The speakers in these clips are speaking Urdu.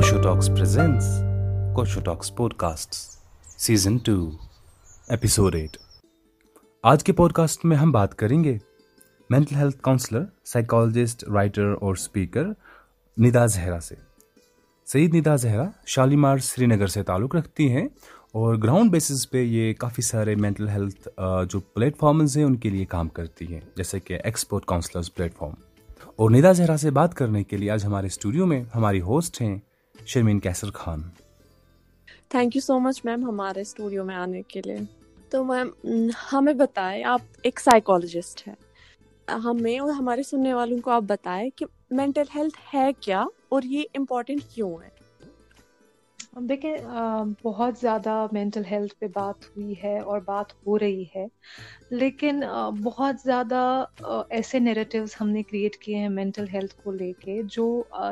Kosho talks presents, Kosho talks podcast season two, episode eight. آج کے پوڈ کاسٹ میں ہم بات کریں گے mental health counsellor psychologist, writer اور اسپیکر ندا زہرا سے۔ سعید ندا زہرا شالیمار سری نگر سے تعلق رکھتی ہیں اور گراؤنڈ بیسس پہ یہ کافی سارے مینٹل ہیلتھ جو پلیٹ فارمز ہیں ان کے لیے کام کرتی ہیں، جیسے کہ ایکسپورٹ کاؤنسلرز پلیٹ فارم اور ندا زہرا سے بات کرنے کے لیے آج ہمارے اسٹوڈیو میں ہماری ہوسٹ ہیں Sharmeen Qaiser Khan. Thank you so much ma'am ہمارے اسٹوڈیو میں آنے کے لیے۔ تو میم ہمیں بتائیں، آپ ایک سائیکالوجسٹ ہیں۔ ہمیں اور ہمارے سننے والوں کو آپ بتائیں کہ مینٹل ہیلتھ ہے کیا اور یہ امپورٹنٹ کیوں ہے؟ دیکھیں بہت زیادہ مینٹل ہیلتھ پہ بات ہوئی ہے اور بات ہو رہی ہے۔ لیکن بہت زیادہ ایسے نیریٹیوز ہم نے کریٹ کیے ہیں مینٹل ہیلتھ کو لے کے جو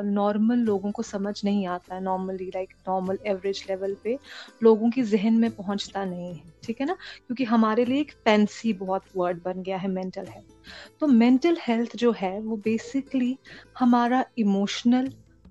نارمل لوگوں کو سمجھ نہیں آتا ہے normally like normal average level پہ لوگوں کی ذہن میں پہنچتا نہیں ہے، ٹھیک ہے نا؟ کیونکہ ہمارے لیے ایک فینسی بہت ورڈ بن گیا ہے مینٹل ہیلتھ تو مینٹل ہیلتھ جو ہے، وہ بیسکلی ہمارا ایموشنل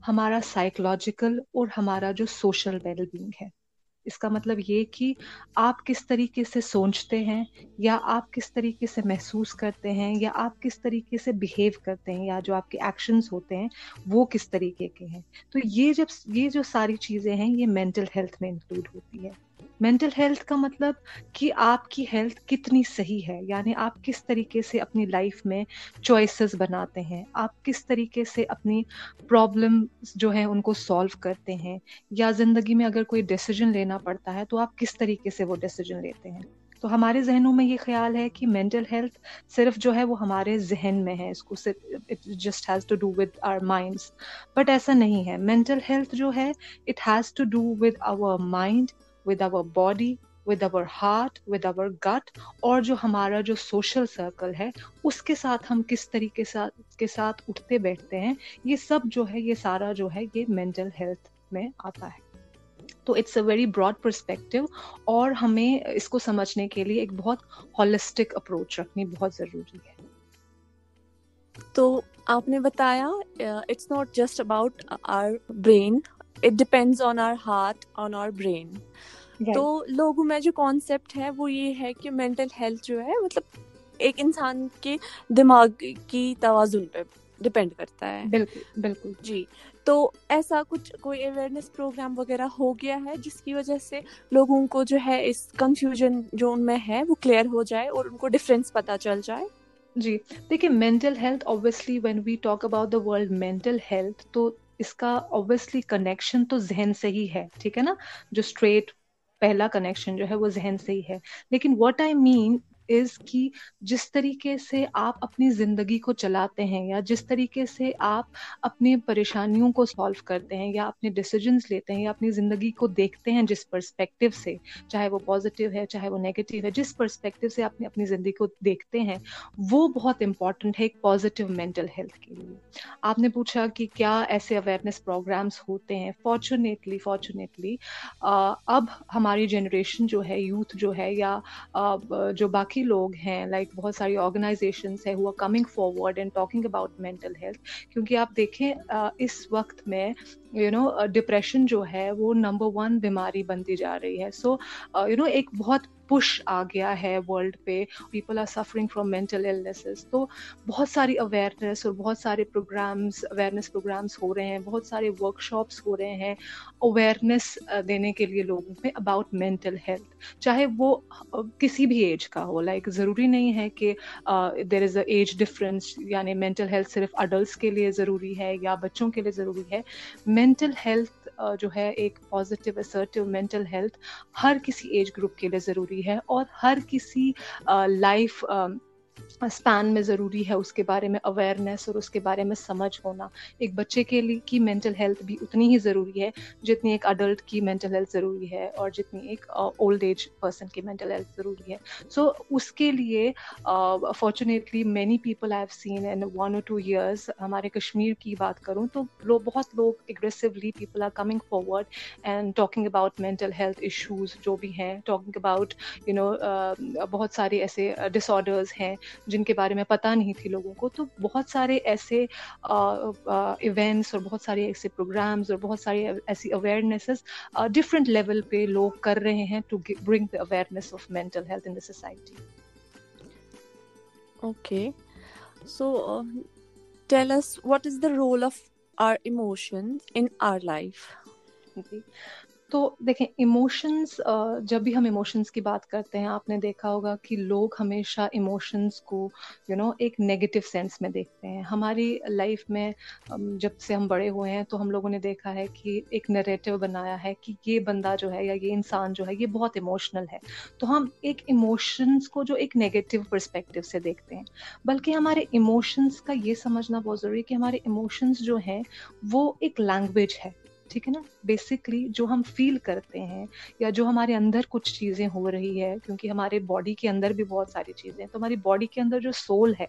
ہمارا سائیکلوجیکل اور ہمارا جو سوشل ویل بینگ ہے۔ اس کا مطلب یہ کہ آپ کس طریقے سے سوچتے ہیں یا آپ کس طریقے سے محسوس کرتے ہیں یا آپ کس طریقے سے بیہیو کرتے ہیں یا جو آپ کے ایکشنز ہوتے ہیں وہ کس طریقے کے ہیں۔ تو یہ جب یہ جو ساری چیزیں ہیں یہ مینٹل ہیلتھ میں انکلوڈ ہوتی ہے۔ مینٹل ہیلتھ کا مطلب کہ آپ کی ہیلتھ کتنی صحیح ہے؟ یعنی آپ کس طریقے سے اپنی لائف میں چوائسیز بناتے ہیں؟ آپ کس طریقے سے اپنی پرابلم جو ہیں ان کو سالو کرتے ہیں؟ یا زندگی میں اگر کوئی ڈیسیجن لینا پڑتا ہے تو آپ کس طریقے سے وہ ڈیسیجن لیتے ہیں؟ تو ہمارے ذہنوں میں یہ خیال ہے کہ مینٹل ہیلتھ صرف جو ہے وہ ہمارے ذہن میں ہے، اس کو صرف just has to do with our minds but ایسا نہیں ہے۔ مینٹل ہیلتھ جو ہے it has to do with our mind with our body with our heart with our gut اور جو ہمارا جو سوشل سرکل ہے، اس کے ساتھ ہم کس طریقے کے ساتھ اٹھتے بیٹھتے ہیں، یہ سب جو ہے، یہ سارا جو ہے، یہ مینٹل ہیلتھ میں آتا ہے۔ تو it's a very broad perspective اور ہمیں اس کو سمجھنے کے لیے ایک بہت ہولسٹک اپروچ رکھنی بہت ضروری ہے۔ تو آپ نے بتایا it's not just about our brain it depends on our heart on our brain تو لوگوں میں جو کانسیپٹ ہے وہ یہ ہے کہ مینٹل ہیلتھ جو ہے مطلب ایک انسان کے دماغ کی توازن پہ ڈپینڈ کرتا ہے۔ بالکل بالکل۔ جی۔ تو ایسا کچھ کوئی اویئرنیس پروگرام وغیرہ ہو گیا ہے جس کی وجہ سے لوگوں کو جو ہے اس کنفیوژن جو ان میں ہے وہ کلیئر ہو جائے اور ان کو ڈفرینس پتہ چل جائے؟ جی۔ دیکھیے mental health obviously when we talk about the world mental health تو اس کا اوبیسلی کنیکشن تو ذہن سے ہی ہے، ٹھیک ہے نا؟ جو اسٹریٹ پہلا کنیکشن جو ہے وہ ذہن سے ہی ہے۔ لیکن واٹ آئی مین از کی جس طریقے سے آپ اپنی زندگی کو چلاتے ہیں یا جس طریقے سے آپ اپنی پریشانیوں کو سالو کرتے ہیں یا اپنے ڈیسیجنس لیتے ہیں یا اپنی زندگی کو دیکھتے ہیں جس پرسپیکٹو سے چاہے وہ پازیٹیو ہے چاہے وہ نیگیٹو ہے جس پرسپیکٹو سے آپ نے اپنی زندگی کو دیکھتے ہیں وہ بہت امپورٹنٹ ہے ایک پازیٹیو مینٹل ہیلتھ کے لیے آپ نے پوچھا کہ کیا ایسے اویئرنیس پروگرامس ہوتے ہیں فارچونیٹلی فارچونیٹلی اب ہماری جنریشن جو ہے یوتھ جو ہے یا جو باقی باقی لوگ ہیں لائک بہت ساری آرگنائزیشنس ہیں ہوا coming forward and talking about mental health کیونکہ آپ دیکھیں اس وقت میں یو نو ڈپریشن جو ہے، وہ نمبر ون بیماری بنتی جا رہی ہے. سو یو نو ایک بہت پش آ گیا ہے ورلڈ پہ people are suffering from mental illnesses تو بہت ساری اویئرنیس اور بہت سارے پروگرامس اویئرنیس پروگرامس ہو رہے ہیں، بہت سارے ورک شاپس ہو رہے ہیں اویئرنیس دینے کے لیے لوگوں میں اباؤٹ مینٹل ہیلتھ چاہے وہ کسی بھی ایج کا ہو لائک ضروری نہیں ہے کہ there is a age difference یعنی مینٹل ہیلتھ صرف اڈلٹس کے لیے ضروری ہے یا بچوں کے لیے ضروری ہے. مینٹل ہیلتھ جو ہے ایک پازیٹیو اسرٹیو مینٹل ہیلتھ ہر کسی ایج گروپ کے لیے ضروری ہے اور ہر کسی لائف اسپین میں ضروری ہے اس کے بارے میں اویئرنیس اور اس کے بارے میں سمجھ ہونا۔ ایک بچے کے لیے کی مینٹل ہیلتھ بھی اتنی ہی ضروری ہے جتنی ایک اڈلٹ کی مینٹل ہیلتھ ضروری ہے اور جتنی ایک اولڈ ایج پرسن کی مینٹل ہیلتھ ضروری ہے۔ سو اس کے لیے fortunately many people I have seen in one اور ٹو ایئرس ہمارے کشمیر کی بات کروں تو لوگ بہت لوگ aggressively people are coming forward and talking about mental health issues جو بھی ہیں ٹاکنگ اباؤٹ یو نو بہت سارے ایسے ڈس آڈرز ہیں۔ جن کے بارے میں پتہ نہیں تھی لوگوں کو تو بہت سارے ایسے ایونٹس اور بہت سارے ایسے پروگرامز اور بہت ساری ایسی اویئرنیسز ڈفرینٹ لیول پہ لوگ کر رہے ہیں to bring the awareness of mental health in the society okay so tell us what is the role of our emotions in our life تو دیکھیں ایموشنس جب بھی ہم ایموشنس کی بات کرتے ہیں، آپ نے دیکھا ہوگا کہ لوگ ہمیشہ ایموشنس کو یو نو ایک نیگیٹو سینس میں دیکھتے ہیں۔ ہماری لائف میں جب سے ہم بڑے ہوئے ہیں، تو ہم لوگوں نے دیکھا ہے کہ ایک نریٹو بنایا ہے کہ یہ بندہ جو ہے یا یہ انسان جو ہے، یہ بہت ایموشنل ہے۔ تو ہم ایک ایموشنس کو جو ایک نیگیٹو پرسپیکٹو سے دیکھتے ہیں۔ بلکہ ہمارے ایموشنس کا یہ سمجھنا بہت ضروری ہے کہ ہمارے ایموشنس جو ہیں، وہ ایک لینگویج ہے۔ ٹھیک ہے نا؟ بیسکلی جو ہم فیل کرتے ہیں یا جو ہمارے اندر کچھ چیزیں ہو رہی ہے، کیونکہ ہمارے باڈی کے اندر بھی بہت ساری چیزیں ہیں۔ تو ہماری باڈی کے اندر جو سول ہے،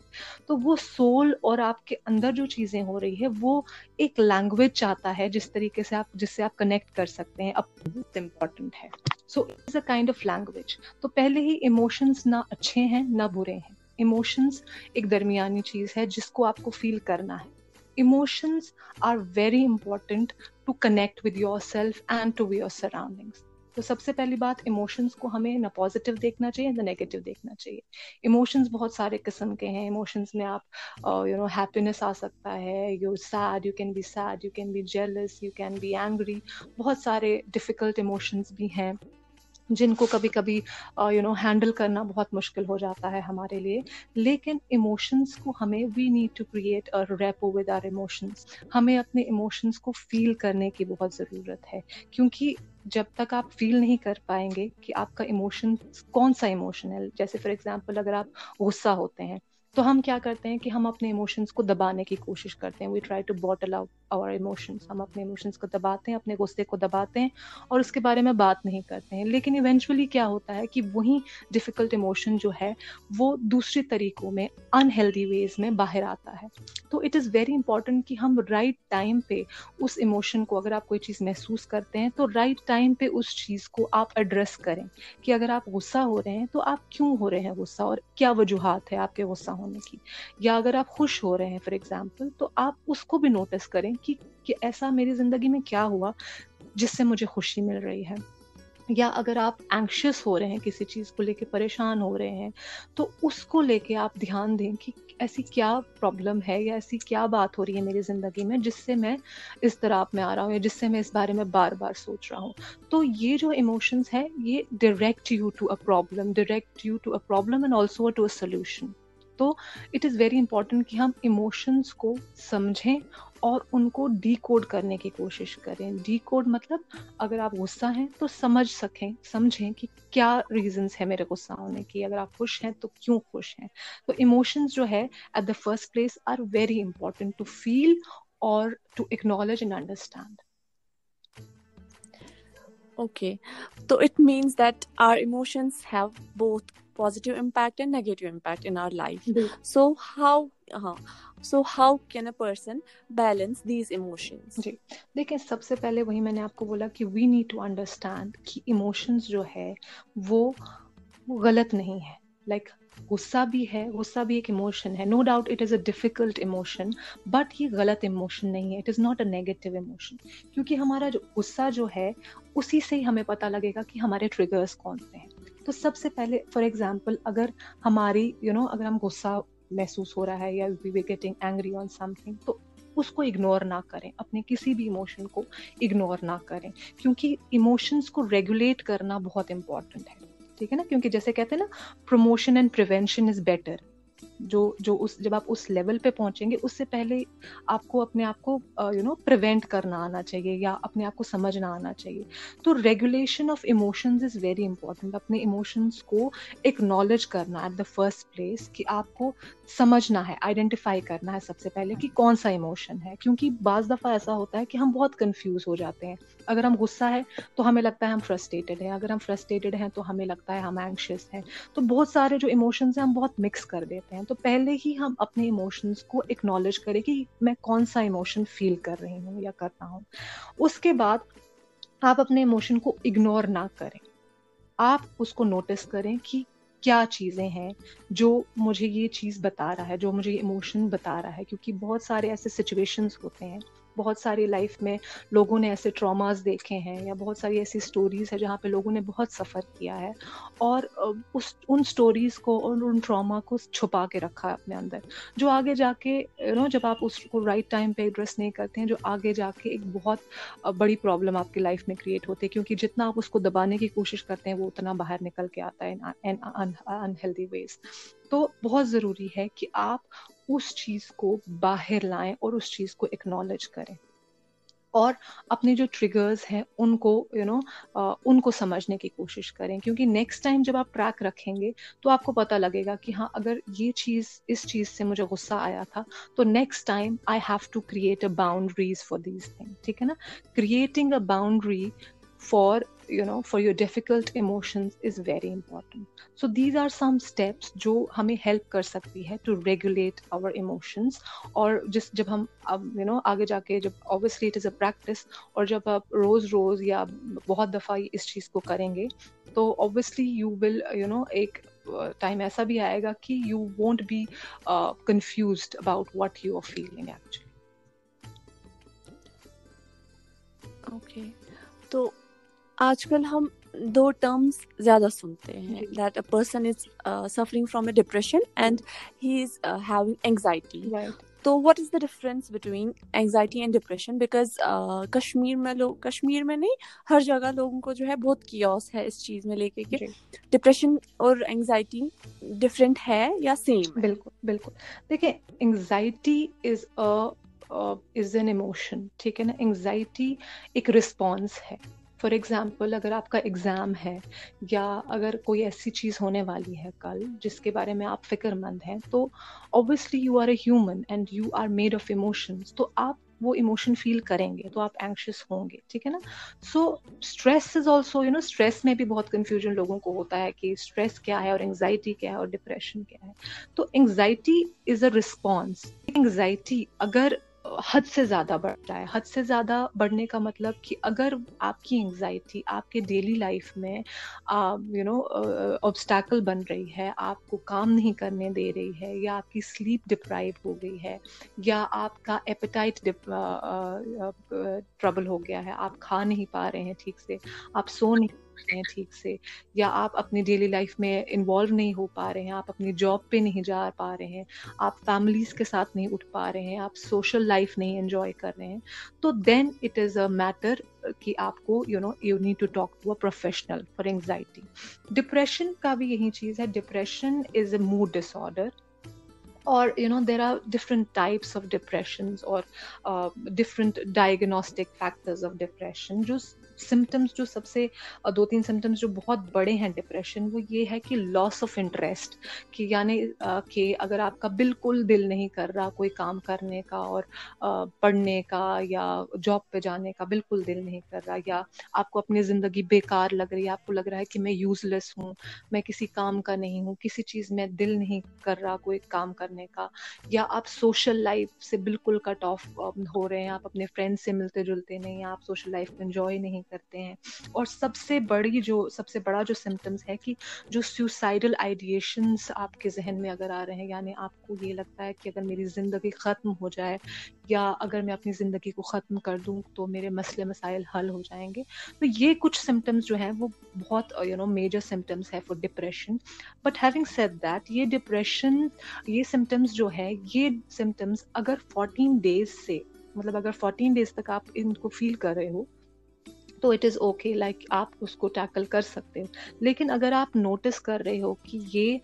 تو وہ سول اور آپ کے اندر جو چیزیں ہو رہی ہے، وہ ایک لینگویج چاہتا ہے جس طریقے سے آپ، جس سے آپ کنیکٹ کر سکتے ہیں، اب بہت امپورٹنٹ ہے۔ So it's a kind of language تو پہلے ہی ایموشنس نہ اچھے ہیں نہ برے ہیں۔ ایموشنس ایک درمیانی چیز ہے جس کو آپ کو فیل کرنا ہے۔ Emotions are very important to connect with yourself and to your surroundings تو سب سے پہلی بات ایموشنس کو ہمیں نہ پازیٹیو دیکھنا چاہیے، نہ نیگیٹو دیکھنا چاہیے۔ ایموشنس بہت سارے قسم کے ہیں۔ ایموشنس میں آپ یو نو ہیپینس آ سکتا ہے۔ You sad you can be sad you can be jealous you can be angry بہت سارے ڈفیکلٹ ایموشنس بھی ہیں۔ جن کو کبھی کبھی یو نو ہینڈل کرنا بہت مشکل ہو جاتا ہے ہمارے لیے۔ لیکن ایموشنس کو ہمیں we need to create rapport with our emotions ہمیں اپنے ایموشنس کو فیل کرنے کی بہت ضرورت ہے۔ کیونکہ جب تک آپ فیل نہیں کر پائیں گے کہ آپ کا ایموشن کون سا ایموشن ہے۔ جیسے فار ایگزامپل اگر آپ غصہ ہوتے ہیں تو ہم کیا کرتے ہیں کہ ہم اپنے ایموشنس کو دبانے کی کوشش کرتے ہیں. We try to bottle out our emotions ہم اپنے ایموشنس کو دباتے ہیں، اپنے غصے کو دباتے ہیں اور اس کے بارے میں بات نہیں کرتے ہیں. لیکن ایونچولی کیا ہوتا ہے کہ وہی ڈفیکلٹ ایموشن جو ہے وہ دوسری طریقوں میں انہیلدی ویز میں باہر آتا ہے. تو اٹ از ویری امپورٹنٹ کہ ہم رائٹ ٹائم پہ اس ایموشن کو اگر آپ کوئی چیز محسوس کرتے ہیں تو رائٹ ٹائم پہ اس چیز کو آپ ایڈریس کریں کہ اگر آپ غصہ ہو رہے ہیں تو آپ کیوں ہو رہے ہیں غصہ اور کیا وجوہات ہے آپ کے غصہ ہونے کی۔ یا اگر آپ خوش ہو رہے ہیں فار ایگزامپل تو آپ اس کو بھی نوٹس کریں کہ کہ ایسا میری زندگی میں کیا ہوا جس سے مجھے خوشی مل رہی ہے۔ یا اگر آپ اینکشیس ہو رہے ہیں، کسی چیز کو لے کے پریشان ہو رہے ہیں، تو اس کو لے کے آپ دھیان دیں کہ ایسی کیا پرابلم ہے یا ایسی کیا بات ہو رہی ہے میری زندگی میں جس سے میں اس طرح میں آ رہا ہوں یا جس سے میں اس بارے میں بار بار سوچ رہا ہوں۔ تو یہ جو ایموشنس ہے یہ direct you to a problem direct you to a problem and also to a solution تو اٹ از ویری امپورٹنٹ کہ ہم ایموشنس کو سمجھیں اور ان کو ڈی کوڈ کرنے کی کوشش کریں۔ ڈی کوڈ مطلب اگر آپ غصہ ہیں تو سمجھ سکیں، سمجھیں کہ کیا ریزنس ہے میرے غصہ ہونے کی۔ اگر آپ خوش ہیں تو کیوں خوش ہیں؟ تو ایموشنز جو ہے at the first place are very important to feel اور to acknowledge and understand okay تو it means that our emotions have both positive impact and negative impact in our life. Mm-hmm. so how uh, so how can a person balance these emotions? جی. دیکھیں سب سے پہلے وہی میں نے آپ کو بولا کہ وی نیڈ ٹو انڈرسٹینڈ کہ ایموشنز جو ہے وہ غلط نہیں ہے. لائک غصہ بھی ہے غصہ بھی ایک ایموشن ہے. No doubt it is a difficult emotion but یہ غلط ایموشن نہیں ہے. It is not a negative emotion کیونکہ ہمارا جو غصہ جو ہے اسی سے ہی ہمیں پتہ لگے گا کہ ہمارے ٹریگرس کون سے ہیں. تو سب سے پہلے فار ایگزامپل اگر ہماری یو نو اگر ہم غصہ محسوس ہو رہا ہے یا we we getting angry on some thing تو اس کو اگنور نہ کریں، اپنے کسی بھی ایموشن کو اگنور نہ کریں، کیونکہ ایموشنس کو ریگولیٹ کرنا بہت امپورٹنٹ ہے، ٹھیک ہے نا؟ کیونکہ جیسے کہتے ہیں نا promotion and prevention is better جو جو اس، جب آپ اس لیول پہ پہنچیں گے، اس سے پہلے آپ کو اپنے آپ کو یو نو پریونٹ کرنا آنا چاہیے یا اپنے آپ کو سمجھنا آنا چاہیے۔ تو regulation of emotions is very important اپنے ایموشنس کو اکنالج کرنا ایٹ دا فرسٹ پلیس کہ آپ کو سمجھنا ہے آئیڈینٹیفائی کرنا ہے سب سے پہلے کہ کون سا ایموشن ہے۔ کیونکہ بعض دفعہ ایسا ہوتا ہے کہ ہم بہت کنفیوز ہو جاتے ہیں۔ اگر ہم غصہ ہے تو ہمیں لگتا ہے ہم فرسٹریٹڈ ہیں۔ اگر ہم فرسٹریٹڈ ہیں تو ہمیں لگتا ہے ہم اینکشیس ہیں۔ تو بہت سارے جو ایموشنز ہیں ہم بہت مکس کر دیتے ہیں۔ تو پہلے ہی ہم اپنے ایموشنس کو اکنالج کریں کہ میں کون سا ایموشن فیل کر رہی ہوں یا کر رہا ہوں۔ اس کے بعد آپ اپنے ایموشن کو اگنور نہ کریں۔ آپ اس کو نوٹس کریں کہ کیا چیزیں ہیں جو مجھے یہ چیز بتا رہا ہے، جو مجھے یہ ایموشن بتا رہا ہے، کیونکہ بہت سارے ایسے سچویشنز ہوتے ہیں بہت ساری لائف میں لوگوں نے ایسے ٹراماز دیکھے ہیں یا بہت ساری ایسی اسٹوریز ہیں جہاں پہ لوگوں نے بہت سفر کیا ہے اور اس، ان اسٹوریز کو اور ان ٹراما کو چھپا کے رکھا ہے اپنے اندر۔ جو آگے جا کے یو نو جب آپ اس کو رائٹ ٹائم پہ ایڈریس نہیں کرتے ہیں، جو آگے جا کے ایک بہت بڑی پرابلم آپ کی لائف میں کریٹ ہوتی ہے، کیونکہ جتنا آپ اس کو دبانے کی کوشش کرتے ہیں، وہ اتنا باہر نکل کے آتا ہے انہیلدی ویز تو بہت ضروری ہے کہ آپ اس چیز کو باہر لائیں اور اس چیز کو اکنالج کریں۔ اور اپنے جو ٹریگرز ہیں، ان کو یو نو ان کو سمجھنے کی کوشش کریں۔ کیونکہ نیکسٹ ٹائم جب آپ ٹریک رکھیں گے تو آپ کو پتہ لگے گا کہ ہاں اگر یہ چیز اس چیز سے مجھے غصہ آیا تھا، تو next time I have to create a boundaries for these thing ٹھیک ہے نا؟ Creating a boundary for you know for your difficult emotions is very important so these are some steps جو ہمیں ہیلپ کر سکتی ہے ٹو ریگولیٹ آور ایموشنس اور جس جب ہم اب یو نو آگے جا کے جب obviously it is a practice اور جب آپ روز روز یا بہت دفعہ اس چیز کو کریں گے تو obviously you will you know ایک ٹائم ایسا بھی آئے گا کہ you won't be confused about what you are feeling actually okay تو آج کل ہم دو ٹرمس زیادہ سنتے ہیں. That a person is suffering from a depression and he is having anxiety تو what is the difference between anxiety and depression because Kashmir میں لوگ کشمیر میں نہیں ہر جگہ لوگوں کو جو ہے بہت کیوس ہے اس چیز میں لے کے کہ ڈپریشن اور اینگزائٹی ڈفرینٹ ہے یا سیم بالکل بالکل. دیکھیں anxiety is is an emotion ٹھیک ہے نا؟ انگزائٹی ایک رسپانس ہے. فار ایگزامپل اگر آپ کا ایگزام ہے یا اگر کوئی ایسی چیز ہونے والی ہے کل جس کے بارے میں آپ فکر مند ہیں، تو obviously you are a human and you are made of emotions تو آپ وہ ایموشن فیل کریں گے تو آپ اینکشیس ہوں گے، ٹھیک ہے نا؟ So stress is also you know stress میں بھی بہت کنفیوژن لوگوں کو ہوتا ہے کہ اسٹریس کیا ہے اور انگزائٹی کیا ہے اور ڈپریشن کیا ہے۔ تو anxiety is a response anxiety اگر حد سے زیادہ بڑھ جائے حد سے زیادہ بڑھنے کا مطلب کہ اگر آپ کی انگزائٹی آپ کے ڈیلی لائف میں یو نو آبسٹیکل بن رہی ہے، آپ کو کام نہیں کرنے دے رہی ہے یا آپ کی سلیپ ڈپرائیو ہو گئی ہے یا آپ کا ایپیٹائٹ ٹربل ہو گیا ہے، آپ کھا نہیں پا رہے ہیں ٹھیک سے، آپ سو نہیں ہیں ٹھیک سے، یا آپ اپنی ڈیلی لائف میں انوالو نہیں ہو پا رہے ہیں، آپ اپنی جاب پہ نہیں جا پا رہے ہیں، آپ فیملیز کے ساتھ نہیں اٹھ پا رہے ہیں، آپ سوشل لائف نہیں انجوائے کر رہے ہیں، تو then it is a matter کہ آپ کو you know you need to talk to a professional for anxiety depression کا بھی یہی چیز ہے depression is a mood disorder اور you know there are different types of depressions اور different diagnostic factors of depression جو سمٹمس جو سب سے دو تین سمٹمس جو بہت بڑے ہیں ڈپریشن وہ یہ ہے کہ لاس آف انٹرسٹ کہ یعنی کہ اگر آپ کا بالکل دل نہیں کر رہا کوئی کام کرنے کا اور پڑھنے کا یا جاب پہ جانے کا بالکل دل نہیں کر رہا یا آپ کو اپنی زندگی بیکار لگ رہی ہے، آپ کو لگ رہا ہے کہ میں یوز لیس ہوں، میں کسی کام کا نہیں ہوں، کسی چیز میں دل نہیں کر رہا کوئی کام کرنے کا، یا آپ سوشل لائف سے بالکل کٹ آف ہو رہے ہیں، آپ اپنے فرینڈ سے ملتے جلتے نہیں آپ سوشل لائف انجوائے نہیں کرتے ہیں۔ اور سب سے بڑی جو، سب سے بڑا جو سمٹمس ہے کہ جو سیوسائڈل آئیڈیشنس آپ کے ذہن میں اگر آ رہے ہیں یعنی آپ کو یہ لگتا ہے کہ اگر میری زندگی ختم ہو جائے یا اگر میں اپنی زندگی کو ختم کر دوں تو میرے مسئلے مسائل حل ہو جائیں گے۔ تو یہ کچھ سمٹمس جو ہیں وہ بہت یو نو میجر سمٹمس ہے for depression but having said that یہ ڈپریشن یہ سمٹمس جو ہے یہ سمٹمس اگر فورٹین ڈیز سے مطلب اگر فورٹین ڈیز تک آپ ان کو فیل کر رہے ہو تو اٹ از اوکے لائک آپ اس کو ٹیکل کر سکتے ہو۔ لیکن اگر آپ نوٹس کر رہے ہو کہ یہ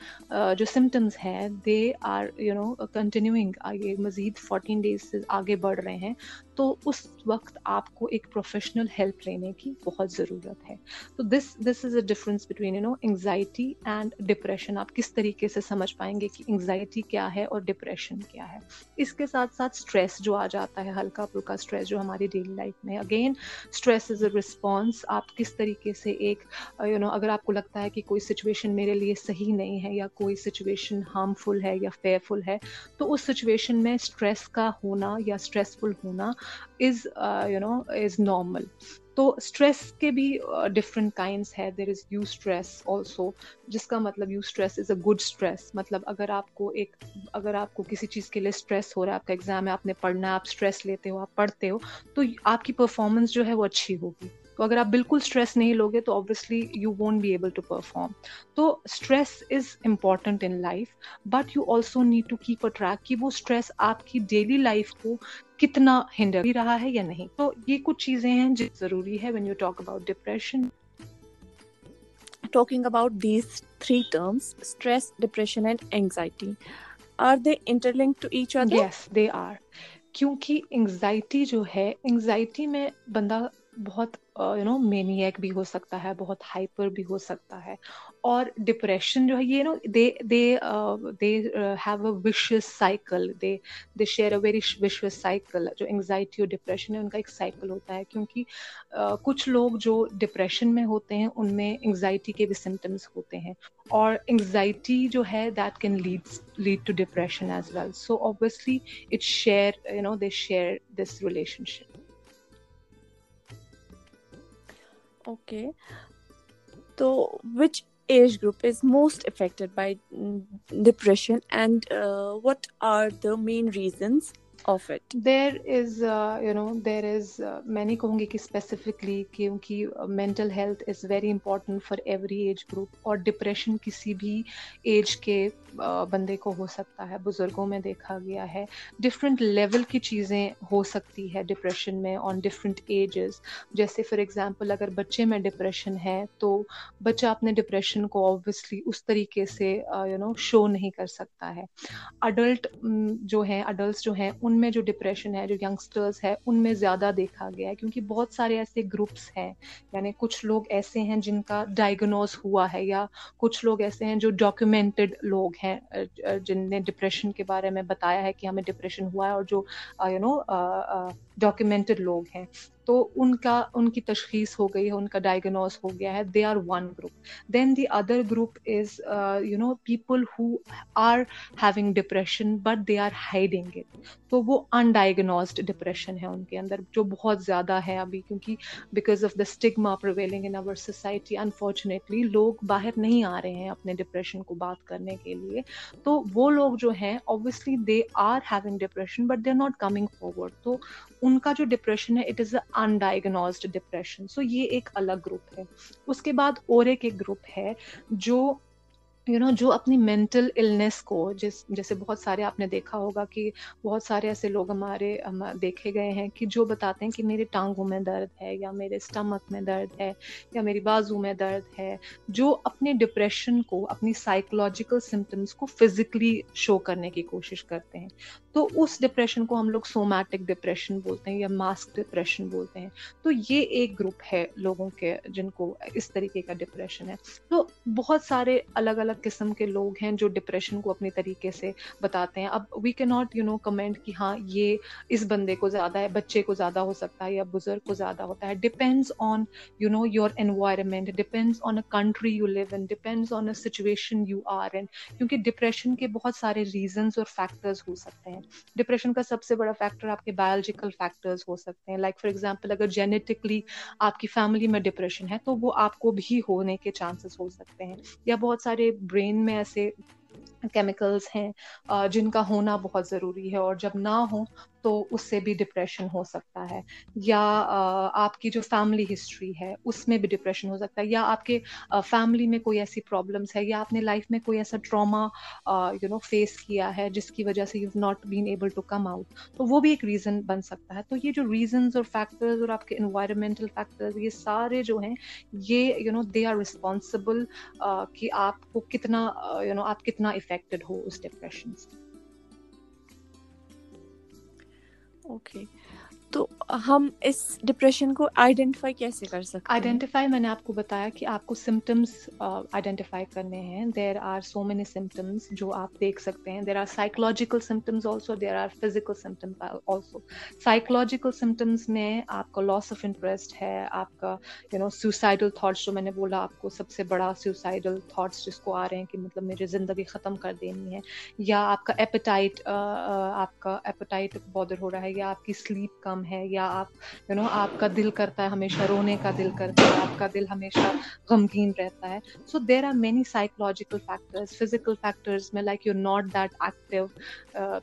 جو سمٹمس ہیں they are you know continuing یہ مزید فورٹین ڈیز سے آگے بڑھ رہے ہیں تو اس وقت آپ کو ایک پروفیشنل ہیلپ لینے کی بہت ضرورت ہے۔ تو this this is a difference between you know anxiety and depression آپ کس طریقے سے سمجھ پائیں گے کہ انگزائٹی کیا ہے اور ڈپریشن کیا ہے۔ اس کے ساتھ ساتھ اسٹریس جو آ جاتا ہے، ہلکا پھلکا اسٹریس جو ہماری ڈیلی لائف میں۔ Again stress is a response آپ کس طریقے سے ایک یو نو اگر آپ کو لگتا ہے کہ کوئی سچویشن میرے لیے صحیح نہیں ہے یا کوئی سچویشن ہارمفل ہے یا فیئرفل ہے، تو اس سچویشن میں اسٹریس کا ہونا یا اسٹریسفل ہونا is you know is normal تو اسٹریس کے بھی ڈفرینٹ کائنڈس ہے there is eustress also جس کا مطلب eustress is a good stress مطلب اگر آپ کو ایک، اگر آپ کو کسی چیز کے لیے اسٹریس ہو رہا ہے، آپ کا ایگزام ہے، آپ نے پڑھنا ہے، آپ اسٹریس لیتے ہو، آپ پڑھتے ہو، تو آپ کی پرفارمنس جو ہے وہ اچھی ہوگی۔ تو اگر آپ بالکل اسٹریس نہیں لوگے تو obviously you won't be able to perform تو stress is important in life but you also need to keep a track کہ وہ اسٹریس آپ کی ڈیلی لائف کو کتنا بھی رہا ہے یا نہیں. تو یہ کچھ چیزیں ہیں جو ضروری ہے when you talk about depression talking about these three terms stress depression and anxiety are they interlinked to each other yes they are کیونکہ انگزائٹی جو ہے انگزائٹی میں بندہ بہت یو نو مینی ایک بھی ہو سکتا ہے، بہت ہائپر بھی ہو سکتا ہے اور ڈپریشن جو ہے یہ نا they they they have a vicious cycle they they share a very vicious cycle جو انگزائٹی اور ڈپریشن ہے، ان کا ایک سائیکل ہوتا ہے کیونکہ کچھ لوگ جو ڈپریشن میں ہوتے ہیں، ان میں انگزائٹی کے بھی سمٹمس ہوتے ہیں اور انگزائٹی جو ہے that can lead lead to depression as well so obviously it share you know they share this relationship okay تو which age group is most affected by depression and what are the main reasons main reasons of it? There is, uh, uh, میں نہیں کہوں گی کہ اسپیسیفکلی کیونکہ mental health is very important for every age group اور ڈپریشن کسی بھی ایج کے بندے کو ہو سکتا ہے بزرگوں میں دیکھا گیا ہے ڈفرینٹ لیول کی چیزیں ہو سکتی ہے ڈپریشن میں آن ڈفرینٹ ایجز جیسے فار ایگزامپل اگر بچے میں ڈپریشن ہے تو بچہ اپنے ڈپریشن کو آبویسلی اس طریقے سے یو نو شو نہیں کر سکتا ہے اڈلٹ جو ہیں اڈلٹس جو ہیں ان میں جو ڈپریشن ہے، جو ینگسٹرز ہے، ان میں زیادہ دیکھا گیا ہے کیونکہ بہت سارے ایسے گروپس ہیں۔ یعنی کچھ لوگ ایسے ہیں جن کا ڈائگنوز ہوا ہے یا کچھ لوگ ایسے ہیں جو ڈاکیومینٹڈ لوگ ہیں ہیں جن نے ڈپریشن کے بارے میں بتایا ہے کہ ہمیں ڈپریشن ہوا ہے اور جو یو نو ڈاکیومینٹڈ لوگ ہیں۔ تو ان کا، ان کی تشخیص ہو گئی ہے، ان کا ڈائگنوز ہو گیا ہے they are one group then the other group is you know people who are having depression but they are hiding it تو وہ انڈائگنوزڈ ڈپریشن ہے ان کے اندر، جو بہت زیادہ ہے ابھی، کیونکہ because of the stigma prevailing in our society unfortunately لوگ باہر نہیں آ رہے ہیں اپنے ڈپریشن کو بات کرنے کے لیے. تو وہ لوگ جو ہیں obviously they are having depression but they are not coming forward تو ان کا جو ڈپریشن ہے it is a undiagnosed depression سو یہ ایک الگ گروپ ہے۔ اس کے بعد اور ایک ایک گروپ ہے جو یو نو جو اپنی مینٹل النیس کو جس، جیسے بہت سارے آپ نے دیکھا ہوگا کہ بہت سارے ایسے لوگ ہمارے دیکھے گئے ہیں کہ جو بتاتے ہیں کہ میرے ٹانگوں میں درد ہے یا میرے اسٹمک میں درد ہے یا میری بازو میں درد ہے، جو اپنے ڈپریشن کو، اپنی سائیکولوجیکل سمٹمس کو فزیکلی شو کرنے کی کوشش کرتے ہیں۔ تو اس ڈپریشن کو ہم لوگ سومیٹک ڈپریشن بولتے ہیں یا ماسک ڈپریشن بولتے ہیں۔ تو یہ ایک گروپ ہے لوگوں کے جن کو اس طریقے کا ڈپریشن ہے۔ تو بہت سارے الگ الگ قسم کے لوگ ہیں جو ڈپریشن کو اپنی طریقے سے بتاتے ہیں۔ اب وی کی ناٹ یو نو کمنٹ کہ ہاں یہ اس بندے کو زیادہ ہے، بچے کو زیادہ ہو سکتا ہے یا بزرگ کو زیادہ ہوتا ہے۔ Depends on you know your environment depends on a country you live in depends on a situation you are in کیونکہ ڈپریشن کے بہت سارے ریزنس اور فیکٹرز ہو سکتے ہیں۔ ڈپریشن کا سب سے بڑا فیکٹر آپ کے بایولوجیکل فیکٹرز ہو سکتے ہیں۔ لائک فار ایگزامپل اگر جینیٹکلی آپ کی فیملی میں ڈپریشن ہے تو وہ آپ کو بھی ہونے کے چانسز ہو سکتے ہیں۔ یا بہت سارے برین میں ایسے کیمیکلس ہیں جن کا ہونا بہت ضروری ہے اور جب نہ ہوں تو اس سے بھی ڈپریشن ہو سکتا ہے یا آپ کی جو فیملی ہسٹری ہے اس میں بھی ڈپریشن ہو سکتا ہے یا آپ کے فیملی میں کوئی ایسی پرابلمس ہے یا آپ نے لائف میں کوئی ایسا ٹراما یو نو فیس کیا ہے جس کی وجہ سے you not been able to come out تو وہ بھی ایک ریزن بن سکتا ہے تو یہ جو ریزنز اور فیکٹرز اور آپ کے انوائرمنٹل فیکٹرز یہ سارے جو ہیں یہ you know they are responsible کہ آپ کو کتنا یو نو آپ کتنا افیکٹڈ ہو اس ڈپریشن سے اوکے تو ہم اس ڈپریشن کو آئیڈینٹیفائی کیسے کر سکتے ہیں؟ آئیڈینٹیفائی میں نے آپ کو بتایا کہ آپ کو سمٹمس آئیڈینٹیفائی uh, کرنے ہیں. There are so many symptoms جو آپ دیکھ سکتے ہیں. There are psychological symptoms also there are physical symptoms also psychological symptoms میں آپ کا لاس آف انٹرسٹ ہے. آپ کا یو نو سوسائڈل تھاٹس جو میں نے بولا آپ کو سب سے بڑا سوسائڈل تھاٹس جس کو آ رہے ہیں کہ مطلب میری زندگی ختم کر دینی ہے. یا آپ کا ایپیٹائٹ uh, uh, آپ کا ایپیٹائٹ بادر ہو رہا ہے. یا آپ کی سلیپ کم ہے یا آپ یو نو آپ کا دل کرتا ہے، ہمیشہ رونے کا دل کرتا ہے، آپ کا دل ہمیشہ غمگین رہتا ہے. So there are many psychological factors physical factors میں like you not that active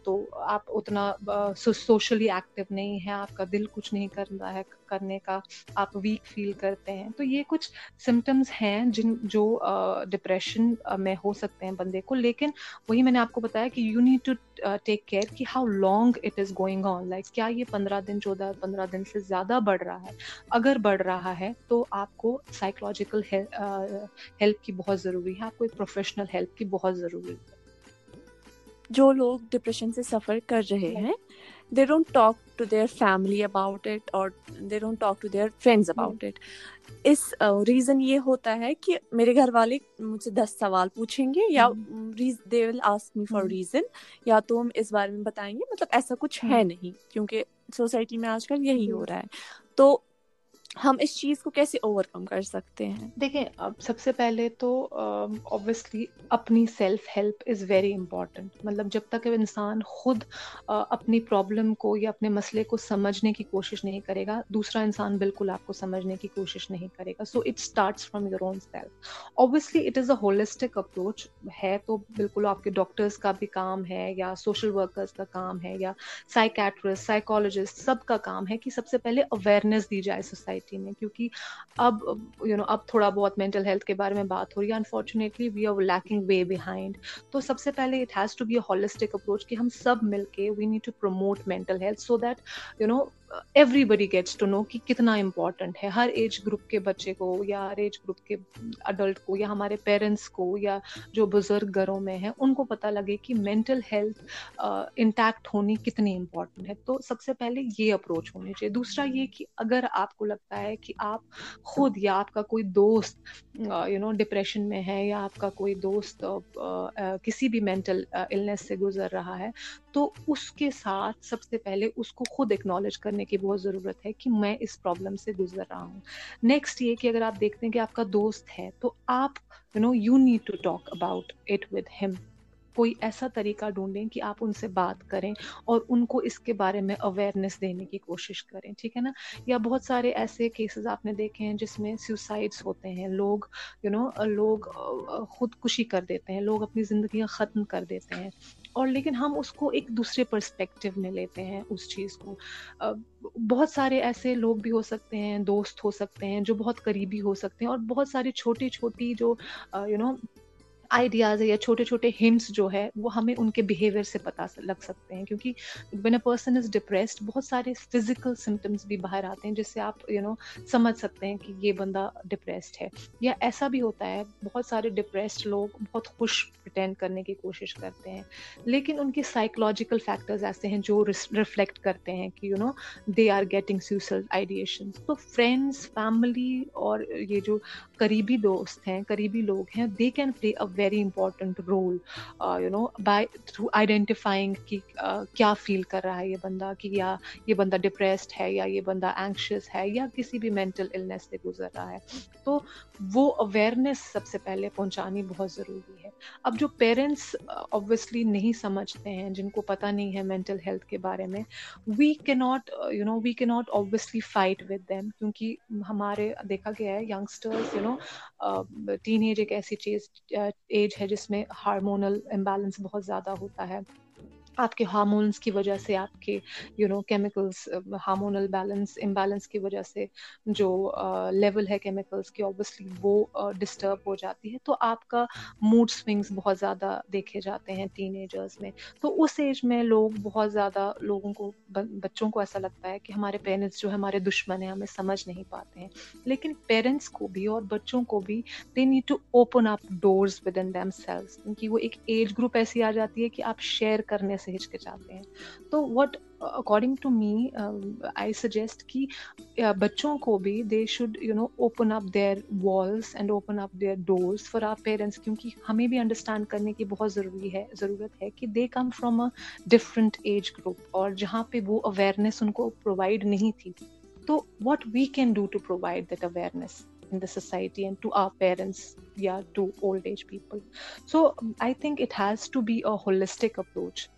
تو آپ اتنا uh, سوشلی ایکٹیو نہیں ہے آپ کا دل کچھ نہیں کرتا ہے، کرنے کا، آپ ویک فیل کرتے ہیں. تو یہ کچھ سمٹمس ہیں جن، جو uh, ڈپریشن uh, میں ہو سکتے ہیں بندے کو. لیکن وہی میں نے آپ کو بتایا کہ you need to take care کہ how long it is going on like کیا یہ پندرہ دن جو چودہ پندرہ دن سے زیادہ بڑھ رہا ہے۔ اگر بڑھ رہا ہے تو آپ کو سائیکولوجیکل ہیلپ کی بہت ضروری ہے آپ کو ایک پروفیشنل ہیلپ کی بہت ضروری ہے۔ جو لوگ ڈپریشن سے سفر کر رہے ہیں they don't talk to their family about it اور they don't talk to their friends about it us reason یہ ہوتا ہے کہ میرے گھر والے مجھ سے دس سوال پوچھیں گے یا they will ask me for reason یا تو ہم اس بارے میں بتائیں گے؟ مطلب ایسا کچھ ہے نہیں کیونکہ سوسائٹی میں آج کل یہی ہو رہا ہے۔ تو ہم اس چیز کو کیسے اوور کم کر سکتے ہیں؟ دیکھیں، اب سب سے پہلے تو اوبیسلی اپنی self help is very important مطلب جب تک انسان خود اپنی پرابلم کو یا اپنے مسئلے کو سمجھنے کی کوشش نہیں کرے گا، دوسرا انسان بالکل آپ کو سمجھنے کی کوشش نہیں کرے گا. So it starts from your own self obviously it is a holistic approach ہے تو بالکل آپ کے ڈاکٹرس کا بھی کام ہے یا سوشل ورکرس کا کام ہے یا سائیکیٹرسٹ سائیکالوجسٹ سب کا کام ہے کہ سب سے پہلے اویئرنیس دی جائے سوسائٹی سوسائٹی میں۔ کیونکہ اب یو نو اب تھوڑا بہت مینٹل ہیلتھ کے بارے میں بات ہو رہی ہے۔ Unfortunately we are lacking way behind تو سب سے پہلے it has to be a holistic approach کہ ہم سب مل کے we need to promote mental health so that you know everybody gets to know کہ کتنا امپورٹنٹ ہے۔ ہر ایج گروپ کے بچے کو یا ہر ایج گروپ کے اڈلٹ کو یا ہمارے پیرنٹس کو یا جو بزرگ گھروں میں ہیں، ان کو پتہ لگے کہ مینٹل ہیلتھ انٹیکٹ ہونی کتنی امپورٹنٹ ہے۔ تو سب سے پہلے یہ اپروچ ہونی چاہیے۔ دوسرا یہ کہ اگر آپ کو لگتا ہے کہ آپ خود یا آپ کا کوئی دوست یو نو ڈپریشن میں ہے یا آپ کا کوئی دوست کسی بھی مینٹل النیس سے گزر رہا ہے، تو اس کے ساتھ سب سے پہلے اس کو خود اکنالج کرنے کی بہت ضرورت ہے کہ میں اس پرابلم سے گزر رہا ہوں۔ نیکسٹ یہ کہ اگر آپ دیکھتے ہیں کہ آپ کا دوست ہے تو آپ you know you need to talk about it with ہم کوئی ایسا طریقہ ڈھونڈیں کہ آپ ان سے بات کریں اور ان کو اس کے بارے میں اویئرنیس دینے کی کوشش کریں، ٹھیک ہے نا؟ یا بہت سارے ایسے کیسز آپ نے دیکھے ہیں جس میں سوسائڈس ہوتے ہیں، لوگ یو نو لوگ خودکشی کر دیتے ہیں، لوگ اپنی زندگیاں ختم کر دیتے ہیں اور لیکن ہم اس کو ایک دوسرے پرسپیکٹو میں لیتے ہیں اس چیز کو۔ بہت سارے ایسے لوگ بھی ہو سکتے ہیں، دوست ہو سکتے ہیں جو بہت قریبی ہو سکتے ہیں اور بہت ساری چھوٹی چھوٹی جو یو نو آئیڈیاز ہے یا چھوٹے چھوٹے ہمس جو ہے وہ ہمیں ان کے بیہیویئر سے پتہ لگ سکتے ہیں۔ کیونکہ when a person is depressed بہت سارے فزیکل سمٹمس بھی باہر آتے ہیں جس سے آپ یو نو سمجھ سکتے ہیں کہ یہ بندہ ڈپریسڈ ہے۔ یا ایسا بھی ہوتا ہے، بہت سارے ڈپریسڈ لوگ بہت خوش پرٹینڈ کرنے کی کوشش کرتے ہیں۔ لیکن ان کے سائیکولوجیکل فیکٹرز ایسے ہیں جو ریفلیکٹ کرتے ہیں کہ you know they are getting suicidal ideation تو فرینڈس فیملی اور یہ جو قریبی دوست ہیں، قریبی لوگ ہیں they can play a very important role you know by through identifying کہ uh, کیا فیل کر رہا ہے یہ بندہ کہ یا یہ بندہ ڈپریسڈ ہے یا یہ بندہ اینکشیس ہے یا کسی بھی مینٹل النیس سے گزر رہا ہے۔ تو وہ اویئرنیس سب سے پہلے پہنچانی بہت ضروری ہے۔ اب جو پیرنٹس اوبویسلی uh, نہیں سمجھتے ہیں، جن کو پتہ نہیں ہے مینٹل ہیلتھ کے بارے میں وی کی ناٹ یو نو وی کی not obviously fight with them کیونکہ ہمارے، دیکھا گیا ہے youngsters you know teenage ایک ایسی چیز ایج ہے جس میں ہارمونل امبیلنس بہت زیادہ ہوتا ہے۔ آپ کے ہارمونس کی وجہ سے، آپ کے you know chemicals hormonal balance imbalance کی وجہ سے جو لیول ہے کیمیکلس کی اوبیسلی وہ ڈسٹرب ہو جاتی ہے۔ تو آپ کا موڈ سوئنگس بہت زیادہ دیکھے جاتے ہیں ٹین ایجرس میں۔ تو اس ایج میں لوگ بہت زیادہ لوگوں کو بچوں کو ایسا لگتا ہے کہ ہمارے پیرنٹس جو ہمارے دشمن ہیں، ہمیں سمجھ نہیں پاتے ہیں۔ لیکن پیرنٹس کو بھی اور بچوں کو بھی they need to open up doors within themselves کیونکہ وہ ایک ایج گروپ ایسی آ جاتی ہے کہ آپ شیئر کرنے سے ہچکچاتے ہیں۔ تو what according to me I suggest کہ uh, بچوں کو بھی they should you know open up their walls and open up their doors for our parents کیونکہ ہمیں بھی انڈرسٹینڈ کرنے کی بہت ضروری ہے، ضرورت ہے کہ they come from a different age group اور جہاں پہ وہ اویئرنیس ان کو پرووائڈ نہیں تھی۔ تو what we can do to provide that awareness in the society and to our parents yeah to old age people so i think it has to be a holistic approach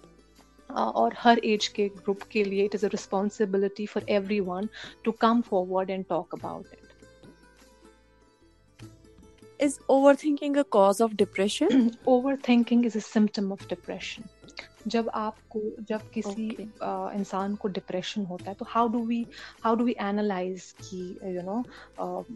اور ہر ایج کے گروپ کے لیے it is a responsibility for everyone to come forward and talk about it Is overthinking a cause of depression? Overthinking is a symptom of depression. جب آپ کو جب کسی انسان کو ڈپریشن ہوتا ہے تو how do we how do we analyze کہ یو نو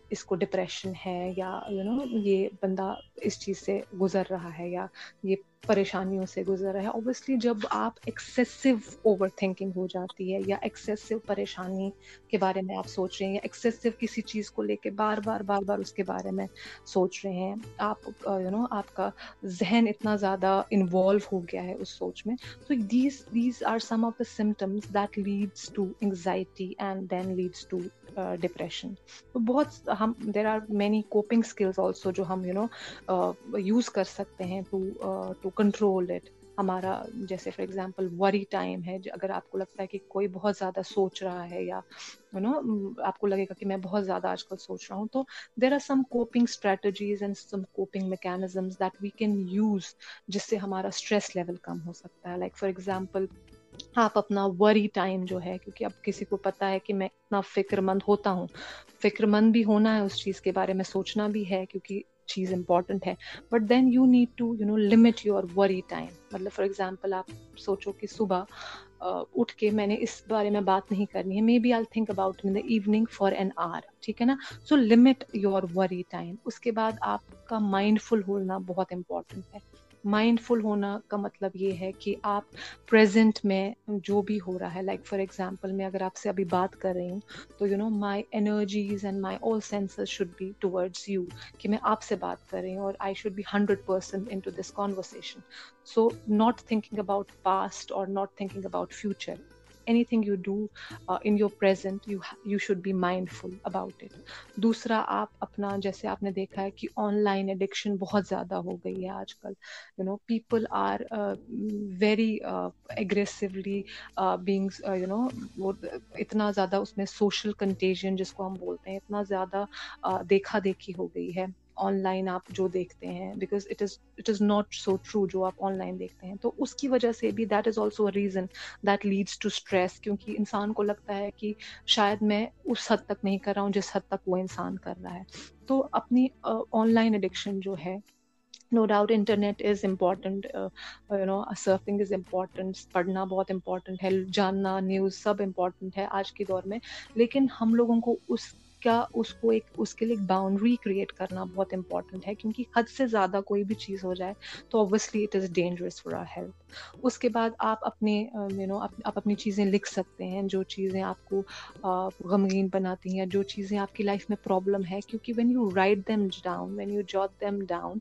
اس کو ڈپریشن ہے یا یو نو یہ بندہ اس چیز سے گزر رہا ہے یا یہ پریشانیوں سے گزر رہا ہے۔ اوبیسلی جب آپ ایکسیسو اوور تھنکنگ ہو جاتی ہے یا ایکسیسو پریشانی کے بارے میں آپ سوچ رہے ہیں یا ایکسیسو کسی چیز کو لے کے بار بار بار بار اس کے بارے میں سوچ رہے ہیں، آپ یو نو آپ کا ذہن اتنا زیادہ انوالو ہو گیا ہے اس سوچ میں۔ تو these these are some of the symptoms that leads to anxiety and then leads to depression تو بہت ہم there are many coping skills also جو ہم یو نو یوز کر سکتے ہیں ٹو ٹو کنٹرول اٹ ہمارا جیسے فار ایگزامپل وری ٹائم ہے اگر آپ کو لگتا ہے کہ کوئی بہت زیادہ سوچ رہا ہے یا یو نو آپ کو لگے گا کہ میں بہت زیادہ آج کل سوچ رہا ہوں، تو there are some coping strategies and some coping mechanisms that we can use جس سے ہمارا اسٹریس لیول کم ہو سکتا ہے. لائک فار ایگزامپل آپ اپنا وری ٹائم جو ہے، کیونکہ اب کسی کو پتا ہے کہ میں اتنا فکر مند ہوتا ہوں فکر مند بھی ہونا ہے اس چیز کے بارے میں، سوچنا بھی ہے، کیونکہ چیز امپورٹنٹ ہے. But then you need to you know limit your worry time مطلب فار ایگزامپل آپ سوچو کہ صبح اٹھ کے میں نے اس بارے میں بات نہیں کرنی ہے. Maybe I think about in the evening for an hour ٹھیک ہے نا؟ So limit your worry time اس کے بعد آپ کا مائنڈ فل ہونا بہت امپورٹنٹ ہے. مائنڈ فل ہونا کا مطلب یہ ہے کہ آپ پریزنٹ میں جو بھی ہو رہا ہے لائک فار ایگزامپل میں اگر آپ سے ابھی بات کر رہی ہوں تو you know my energies and my all senses should be towards you کہ میں آپ سے بات کر رہی ہوں اور I should be hundred percent into this conversation so not thinking about past اور not thinking about future anything you do in your present you should be mindful about it دوسرا آپ اپنا جیسے آپ نے دیکھا ہے کہ آن لائن ایڈکشن بہت زیادہ ہو گئی ہے آج کل you know people are very aggressively bangs you know وہ اتنا زیادہ اس میں سوشل کنٹیجن جس کو ہم بولتے ہیں اتنا زیادہ دیکھا دیکھی ہو گئی ہے آن لائن آپ جو دیکھتے ہیں because it is it is not so true جو آپ آن لائن دیکھتے ہیں۔ تو اس کی وجہ سے بھی that is also a reason that leads to stress کیونکہ انسان کو لگتا ہے کہ شاید میں اس حد تک نہیں کر رہا ہوں جس حد تک وہ انسان کر رہا ہے۔ تو اپنی آن لائن اڈکشن جو ہے no doubt internet is important you know surfing is important پڑھنا بہت امپورٹنٹ ہے، جاننا نیوز سب امپورٹنٹ ہے آج کے دور میں۔ لیکن ہم لوگوں کو اس کیا اس کو ایک اس کے لیے ایک باؤنڈری کریٹ کرنا بہت امپورٹنٹ ہے، کیونکہ حد سے زیادہ کوئی بھی چیز ہو جائے تو obviously it is dangerous for our health اس کے بعد آپ اپنے uh, یو نو آپ اپنی چیزیں لکھ سکتے ہیں، جو چیزیں آپ کو uh, غمگین بناتی ہیں جو چیزیں آپ کی لائف میں پرابلم ہے، کیونکہ when you write them down when you jot them down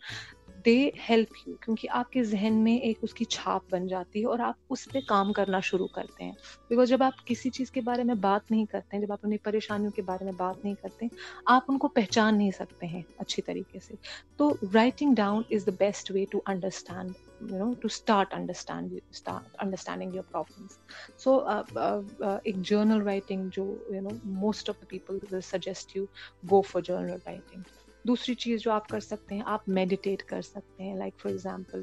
they help you کیونکہ آپ کے ذہن میں ایک اس کی چھاپ بن جاتی ہے اور آپ اس پہ کام کرنا شروع کرتے ہیں۔ بیکاز جب آپ کسی چیز کے بارے میں بات نہیں کرتے ہیں، جب آپ اپنی پریشانیوں کے بارے میں بات نہیں کرتے آپ ان کو پہچان نہیں سکتے ہیں اچھی طریقے سے۔ تو writing down is the best way to understand you know to start understand understanding your problems so ایک جرنل رائٹنگ جو you know most of the people suggest you go for journal writing دوسری چیز جو آپ کر سکتے ہیں، آپ میڈیٹیٹ کر سکتے ہیں. لائک فار ایگزامپل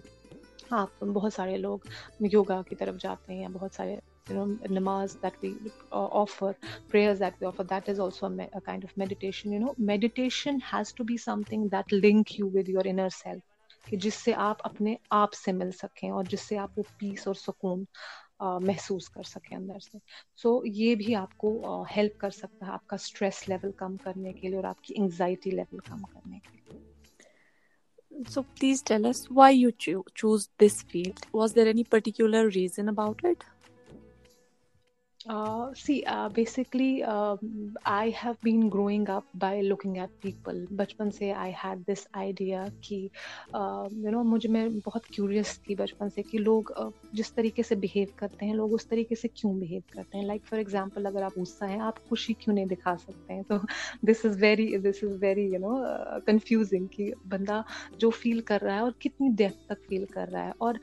آپ بہت سارے لوگ یوگا کی طرف جاتے ہیں یا بہت سارے نماز that we offer prayers that we offer that is also kind of meditation you know meditation has to be something that link you with your inner self کہ جس سے آپ اپنے آپ سے مل سکیں اور جس سے آپ وہ پیس اور سکون محسوس کر سکیں اندر سے سو یہ بھی آپ کو ہیلپ کر سکتا ہے آپ کا اسٹریس لیول کم کرنے کے لیے اور آپ کی انگزائٹی لیول کم کرنے کے لیے so please tell us why you choose choose this field. Was there any particular reason about it? See basically I have been growing up by looking at people بچپن سے آئی ہیڈ دس آئیڈیا کہ um, یو نو مجھے میں بہت کیوریس تھی بچپن سے کہ لوگ uh, جس طریقے سے بہیو کرتے ہیں، لوگ اس طریقے سے کیوں بہیو کرتے ہیں؟ لائک فار ایگزامپل اگر آپ غصہ ہیں، آپ خوشی کیوں نہیں دکھا سکتے ہیں؟ تو this is very this is very you know confusing کہ بندہ جو فیل کر رہا ہے اور کتنی دیر تک فیل کر رہا ہے۔ اور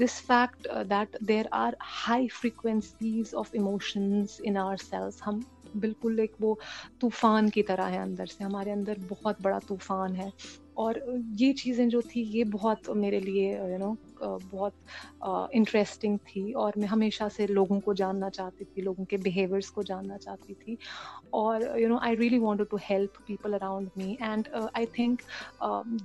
this fact that there are high frequencies of emotions in ourselves ہم بالکل ایک وہ طوفان کی طرح ہے اندر سے، ہمارے اندر بہت بڑا طوفان ہے۔ اور یہ چیزیں جو تھی یہ بہت میرے لیے یو نو بہت انٹرسٹنگ تھی۔ اور میں ہمیشہ سے لوگوں کو جاننا چاہتی تھی، لوگوں کے بیہیورس کو جاننا چاہتی تھی۔ اور you know I really want to help people around me and I think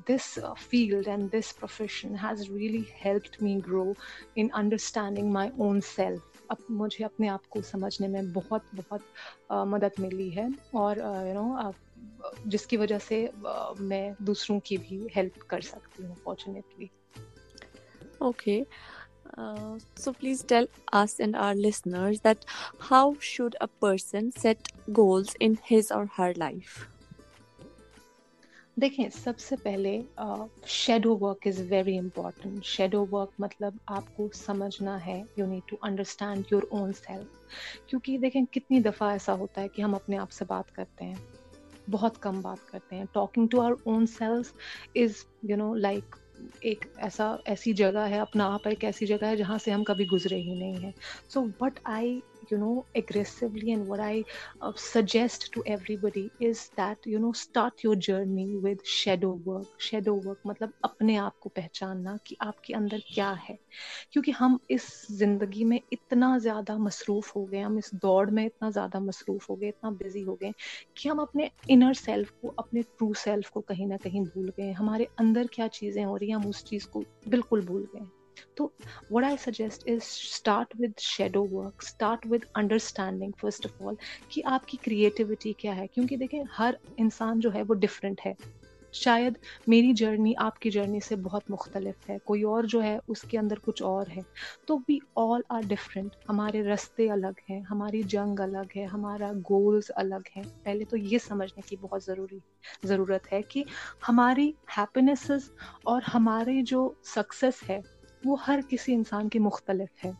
this field and this profession has really helped me grow in understanding my own self اب مجھے اپنے آپ کو سمجھنے میں بہت بہت مدد ملی ہے اور یو نو جس کی وجہ سے میں دوسروں کی بھی ہیلپ کر سکتی ہوں fortunately okay so please tell us and our listeners that how should a person set goals in his or her life دیکھیں، سب سے پہلے shadow work is very important shadow work مطلب آپ کو سمجھنا ہے you need to understand your own self کیونکہ دیکھیں، کتنی دفعہ ایسا ہوتا ہے کہ ہم اپنے آپ سے بات کرتے ہیں، بہت کم بات کرتے ہیں. Talking to our own self is you know like ایک ایسا، ایسی جگہ ہے، اپنا آپ ایک ایسی جگہ ہے جہاں سے ہم کبھی گزرے ہی نہیں ہیں. So what I you know aggressively and what I suggest to everybody is that you know start your journey with shadow work shadow work مطلب اپنے آپ کو پہچاننا کہ آپ کے اندر کیا ہے کیونکہ ہم اس زندگی میں اتنا زیادہ مصروف ہو گئے ہم اس دوڑ میں اتنا زیادہ مصروف ہو گئے اتنا بزی ہو گئے کہ ہم اپنے انر سیلف کو اپنے ٹرو سیلف کو کہیں نہ کہیں بھول گئے ہمارے اندر کیا چیزیں ہو رہی ہیں ہم اس چیز کو بالکل بھول گئے تو what I suggest is start with shadow work start with understanding first of all کہ آپ کی کریٹیوٹی کیا ہے. کیونکہ دیکھیں ہر انسان جو ہے وہ ڈفرینٹ ہے. شاید میری جرنی آپ کی جرنی سے بہت مختلف ہے. کوئی اور جو ہے اس کے اندر کچھ اور ہے. تو وی آل آر ڈفرینٹ ہمارے رستے الگ ہیں. ہماری جنگ الگ ہے. ہمارا گولز الگ ہے پہلے تو یہ سمجھنے کی بہت ضروری ضرورت ہے کہ ہماری ہیپینیسز اور ہماری جو سکسیس ہے وہ ہر کسی انسان کی مختلف ہے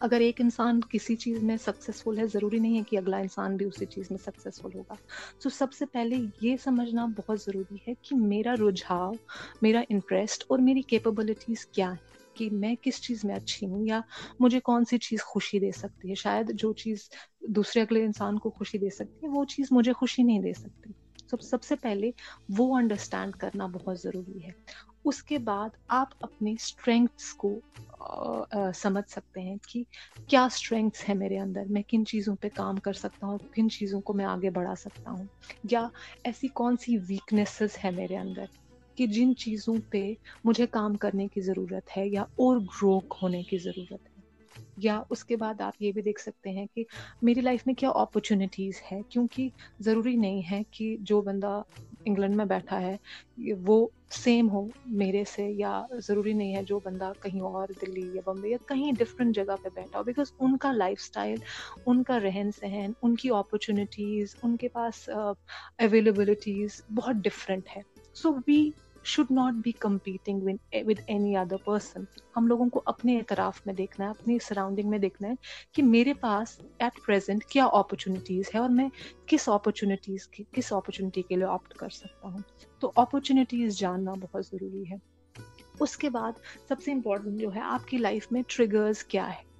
اگر ایک انسان کسی چیز میں سکسیزفل ہے، ضروری نہیں ہے کہ اگلا انسان بھی اسی چیز میں سکسیزفل ہوگا۔ تو سب سے پہلے یہ سمجھنا بہت ضروری ہے کہ میرا رجحاؤ میرا انٹرسٹ اور میری کیپبلٹیز کیا ہیں؟ کہ میں کس چیز میں اچھی ہوں یا مجھے کون سی چیز خوشی دے سکتی ہے؟ شاید جو چیز دوسرے اگلے انسان کو خوشی دے سکتی ہے، وہ چیز مجھے خوشی نہیں دے سکتی۔ سب سب سے پہلے وہ انڈرسٹینڈ کرنا بہت ضروری ہے۔ اس کے بعد آپ اپنی اسٹرینگس کو سمجھ سکتے ہیں کہ کیا اسٹرینگس ہے میرے اندر، میں کن چیزوں پہ کام کر سکتا ہوں، کن چیزوں کو میں آگے بڑھا سکتا ہوں، یا ایسی کون سی ویکنیسز ہے میرے اندر کہ جن چیزوں پہ مجھے کام کرنے کی ضرورت ہے یا اور گرو ہونے کی ضرورت ہے۔ یا اس کے بعد آپ یہ بھی دیکھ سکتے ہیں کہ میری لائف میں کیا اپرچونیٹیز ہے کیونکہ ضروری نہیں ہے کہ جو بندہ انگلینڈ میں بیٹھا ہے، وہ سیم ہو میرے سے یا ضروری نہیں ہے جو بندہ کہیں اور دلی یا بمبئی یا کہیں ڈفرینٹ جگہ پہ بیٹھا ہو بیکاز ان کا لائف اسٹائل ان کا رہن سہن، ان کی اپرچونیٹیز ان کے پاس اویلیبلٹیز بہت ڈفرینٹ ہے۔ So we should not be competing with any other person ہم لوگوں کو اپنے اعتراف میں دیکھنا ہے، اپنی سراؤنڈنگ میں دیکھنا ہے کہ میرے پاس ایٹ پریزنٹ کیا اپرچونیٹیز ہے اور میں کس اپرچونیٹیز کی، کس اپرچونیٹی کے لیے آپٹ کر سکتا ہوں۔ تو اپرچونیٹیز جاننا بہت ضروری ہے۔ اس کے بعد سب سے امپورٹنٹ جو ہے آپ کی لائف میں ٹریگرز کیا ہے۔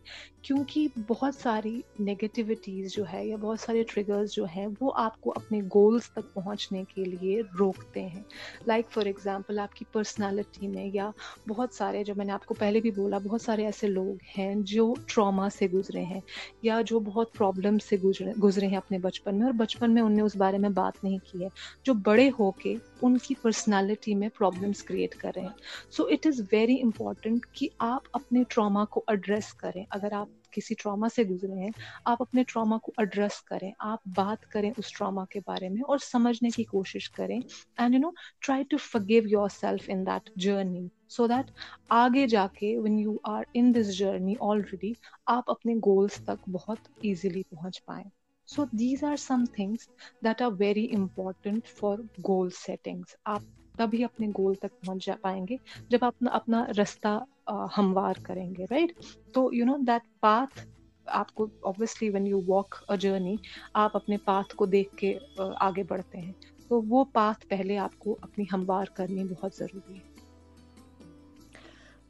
کیونکہ بہت ساری نگیٹیوٹیز جو ہے یا بہت سارے ٹریگرز جو ہیں وہ آپ کو اپنے گولز تک پہنچنے کے لیے روکتے ہیں. لائک فار ایگزامپل آپ کی پرسنالٹی میں یا بہت سارے جو میں نے آپ کو پہلے بھی بولا، بہت سارے ایسے لوگ ہیں جو ٹراما سے گزرے ہیں یا جو بہت پرابلم سے گزرے گزرے ہیں اپنے بچپن میں اور بچپن میں ان نے اس بارے میں بات نہیں کی ہے. جو بڑے ہو کے ان کی پرسنالٹی میں پرابلمس کریٹ کر رہے ہیں. So it is very important کہ آپ اپنے ٹراما کو ایڈریس کریں. اگر آپ کسی ٹراما سے گزرے ہیں، آپ اپنے ٹراما کو ایڈریس کریں، آپ بات کریں اس ٹراما کے بارے میں اور سمجھنے کی کوشش کریں and you know try to figure yourself in that journey so that آگے جا کے when you are in this journey already آپ اپنے گولس تک بہت ایزیلی پہنچ پائیں۔ So these are some things that are very important for goal settings آپ تبھی اپنے گول تک پہنچ جا پائیں گے جب آپ اپنا رستہ ہموار کریں گے رائٹ تو یو نو دیٹ پاتھ آپ کو obviously when you walk a journey آپ اپنے پاتھ کو دیکھ کے آگے بڑھتے ہیں۔ تو وہ پاتھ پہلے آپ کو اپنی ہموار کرنی بہت ضروری ہے۔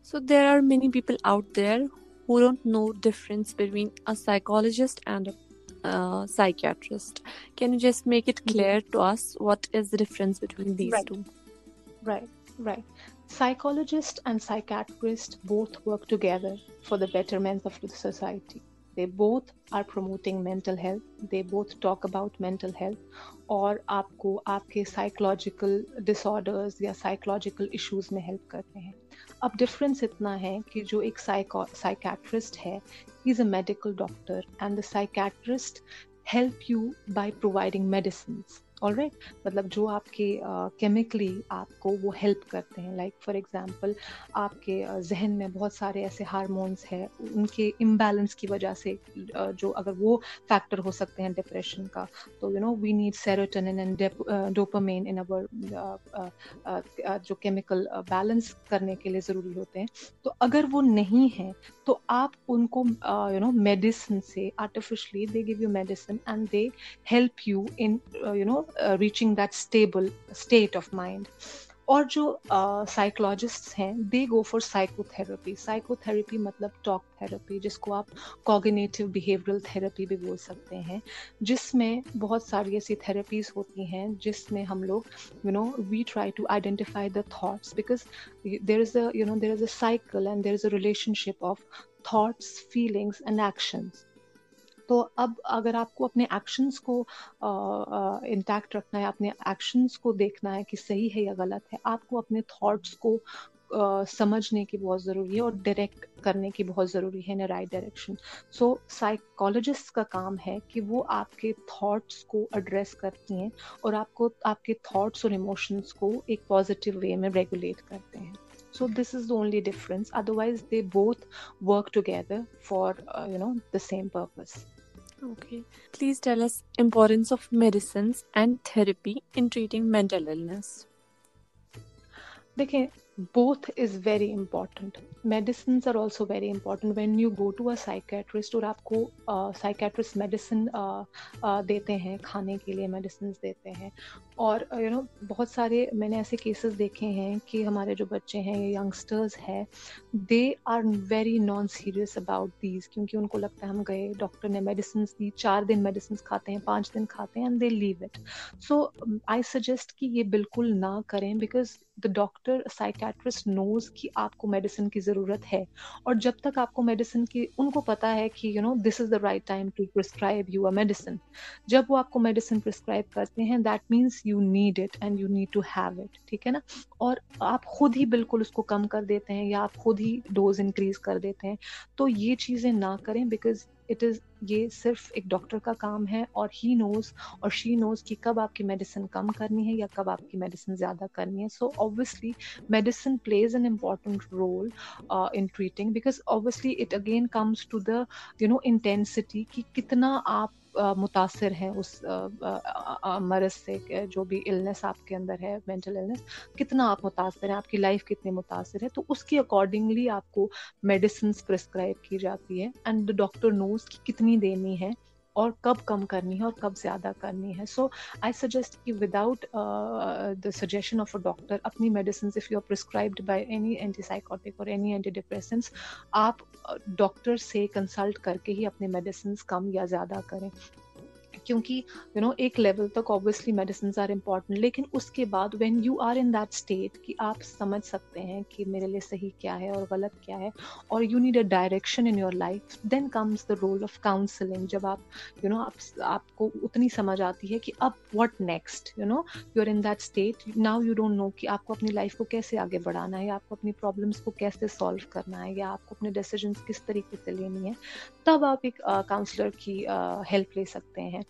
So there are many people out there who don't know difference between a psychologist and psychiatrist. Can you just make it clear to us what is the difference between these right. two? Right. Psychologist and psychiatrist both work together for the betterment of the society. They both are promoting mental health. They both talk about mental health اور آپ کو آپ کے سائیکلوجیکل ڈس آرڈرز یا سائیکلوجیکل ایشوز میں ہیلپ کرتے ہیں اب ڈفرینس اتنا ہے کہ جو ایک سائیکیٹرسٹ ہے is a medical doctor and the psychiatrist help you by providing medicines all right مطلب جو آپ کے کیمیکلی آپ کو وہ ہیلپ کرتے ہیں. لائک فار ایگزامپل آپ کے ذہن میں بہت سارے ایسے ہارمونس ہیں. ان کے امبیلنس کی وجہ سے جو اگر وہ فیکٹر ہو سکتے ہیں ڈپریشن کا، تو you know we need serotonin and dopamine in our جو کیمیکل بیلنس کرنے کے لیے ضروری ہوتے ہیں. تو اگر وہ نہیں ہیں، تو آپ ان کو یو نو میڈیسن سے artificially they give you medicine and they help you in you know reaching that stable state of mind اور جو uh, سائیکولوجسٹ ہیں they go for psychotherapy psychotherapy مطلب ٹاک تھیراپی جس کو آپ کوگنیٹیو بیہیورل تھراپی بھی بول سکتے ہیں، جس میں بہت ساری ایسی تھراپیز ہوتی ہیں، جس میں ہم لوگ you know we try to identify the thoughts because there is a you know there is a cycle and there is a relationship of thoughts feelings and actions تو اب اگر آپ کو اپنے ایکشنس کو انٹیکٹ رکھنا ہے، اپنے ایکشنس کو دیکھنا ہے کہ صحیح ہے یا غلط ہے، آپ کو اپنے تھاٹس کو سمجھنے کی بہت ضروری ہے اور ڈائریکٹ کرنے کی بہت ضروری ہے in right direction so psychologist کا کام ہے کہ وہ آپ کے تھاٹس کو ایڈریس کرتی ہیں اور آپ کو آپ کے تھاٹس اور ایموشنس کو ایک پازیٹیو وے میں ریگولیٹ کرتے ہیں. So this is the only difference otherwise they both work together for you know the same purpose Okay. دیکھیں both is very important medicines are also very important when you go to a psychiatrist اور آپ کو uh, psychiatrist medicine uh, uh, دیتے ہیں، کھانے کے لیے میڈیسنز دیتے ہیں اور uh, یو نو بہت سارے میں نے ایسے کیسز دیکھے ہیں کہ ہمارے جو بچے ہیں یا ینگسٹرز ہیں they are very non serious about these کیونکہ ان کو لگتا ہے ہم گئے ڈاکٹر نے میڈیسنس دی، چار دن میڈیسنس کھاتے ہیں، پانچ دن کھاتے ہیں and they leave it so I suggest کہ یہ بالکل نہ کریں because the doctor psychiatrist knows کہ آپ کو میڈیسن کی ضرورت ہے اور جب تک آپ کو میڈیسن کی، ان کو پتہ ہے کہ you know this is the right time to prescribe you a medicine جب وہ آپ کو میڈیسن پرسکرائب کرتے ہیں that means you need it and you need to have it ٹھیک ہے نا؟ اور آپ خود ہی بالکل اس کو کم کر دیتے ہیں یا آپ خود ہی ڈوز انکریز کر دیتے ہیں، تو یہ چیزیں نہ کریں بیکاز اٹ از یہ صرف ایک ڈاکٹر کا کام ہے اور ہی نوز اور شی نوز کہ کب آپ کی میڈیسن کم کرنی ہے یا کب آپ کی میڈیسن زیادہ کرنی ہے. So obviously medicine plays an important role in treating because obviously it again comes to the you know intensity کہ کتنا آپ uh, متاثر ہیں اس uh, uh, مرض سے جو بھی النیس آپ کے اندر ہے مینٹل النس کتنا آپ متاثر ہیں، آپ کی لائف کتنی متاثر ہے. تو اس کی اکارڈنگلی آپ کو میڈیسنس پرسکرائب کی جاتی ہے and the doctor knows dose کی کتنی دینی ہے اور کب کم کرنی ہے اور کب زیادہ کرنی ہے۔ سو آئی سجیسٹ کہ without the suggestion of a doctor اپنی medicines if you are prescribed by any antipsychotic اور اینی اینٹی ڈپریسنس آپ uh, ڈاکٹر سے کنسلٹ کر کے ہی اپنے میڈیسنس کم یا زیادہ کریں۔ کیونکہ یو نو ایک لیول تک اوبیسلی میڈیسنز آر امپورٹنٹ لیکن اس کے بعد when you are in that state کہ آپ سمجھ سکتے ہیں کہ میرے لیے صحیح کیا ہے اور غلط کیا ہے اور you need a direction in your life then comes the role of counselling جب آپ یو نو آپ کو اتنی سمجھ آتی ہے کہ اب what next you know you are in that state now you don't know کہ آپ کو اپنی لائف کو کیسے آگے بڑھانا ہے، یا آپ کو اپنی پرابلمس کو کیسے سالو کرنا ہے، یا آپ کو اپنے ڈیسیجنس کس طریقے سے لینی ہے تب آپ ایک کاؤنسلر کی ہیلپ لے سکتے ہیں۔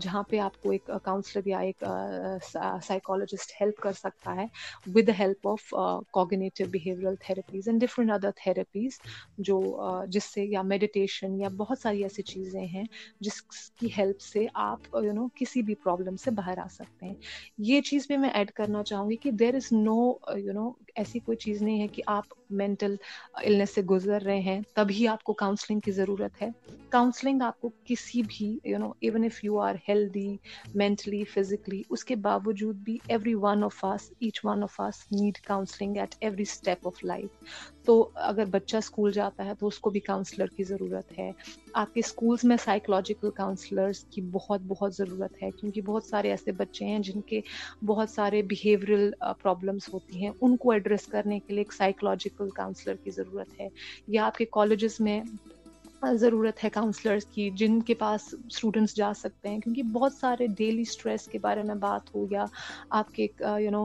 جہاں پہ آپ کو ایک کاؤنسلر یا ایک سائیکالوجسٹ ہیلپ کر سکتا ہے with the help of cognitive behavioural therapies and different other therapies جو جس سے، یا میڈیٹیشن یا بہت ساری ایسی چیزیں ہیں جس کی ہیلپ سے آپ یو نو کسی بھی پرابلم سے باہر آ سکتے ہیں۔ یہ چیز بھی میں ایڈ کرنا چاہوں گی کہ there is no you know ایسی کوئی چیز نہیں ہے کہ آپ مینٹل النس سے گزر رہے ہیں تبھی آپ کو کاؤنسلنگ کی ضرورت ہے۔ کاؤنسلنگ آپ کو کسی بھی you know even if you are healthy mentally physically اس کے باوجود بھی every one of us each one of us need counselling at every step of life تو اگر بچہ اسکول جاتا ہے تو اس کو بھی کاؤنسلر کی ضرورت ہے آپ کے اسکولس میں سائیکلوجیکل کاؤنسلرس کی بہت بہت ضرورت ہے کیونکہ بہت سارے ایسے بچے ہیں جن کے بہت سارے بیہیورل پرابلمس ہوتی ہیں ان کو ایڈریس کرنے کے لیے ایک سائیکلوجیکل کاؤنسلر کی ضرورت ہے یا آپ کے کالجز میں ضرورت ہے کاؤنسلرس کی، جن کے پاس اسٹوڈنٹس جا سکتے ہیں، کیونکہ بہت سارے ڈیلی اسٹریس کے بارے میں بات ہو یا آپ کے یو نو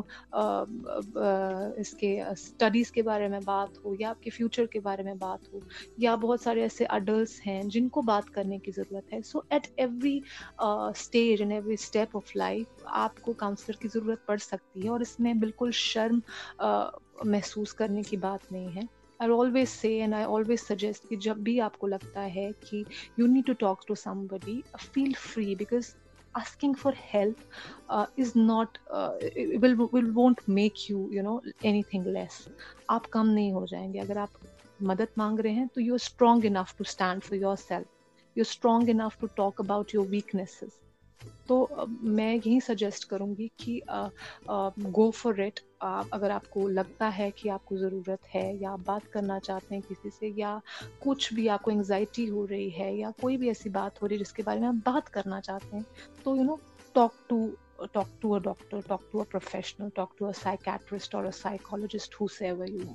اس کے اسٹڈیز کے بارے میں بات ہو یا آپ کے فیوچر کے بارے میں بات ہو یا بہت سارے ایسے اڈلٹس ہیں جن کو بات کرنے کی ضرورت ہے۔ So at every stage and every step of life آپ کو کاؤنسلر کی ضرورت پڑ سکتی ہے اور اس میں بالکل شرم محسوس کرنے کی بات نہیں ہے۔ I always say and I always suggest کہ جب بھی آپ کو لگتا ہے کہ you need to talk to somebody feel free because asking for help uh, is not uh, will, will won't make you you know anything less. آپ کم نہیں ہو جائیں گے اگر آپ مدد مانگ رہے ہیں تو you are strong enough to stand for yourself you strong enough to talk about your weaknesses تو میں یہی سجیسٹ کروں گی کہ گو فار اٹ اگر آپ کو لگتا ہے کہ آپ کو ضرورت ہے یا آپ بات کرنا چاہتے ہیں کسی سے یا کچھ بھی آپ کو انگزائٹی ہو رہی ہے یا کوئی بھی ایسی بات ہو رہی ہے جس کے بارے میں آپ بات کرنا چاہتے ہیں، تو you know talk to talk to a doctor talk to a professional talk to a psychiatrist اور psychologist whosoever you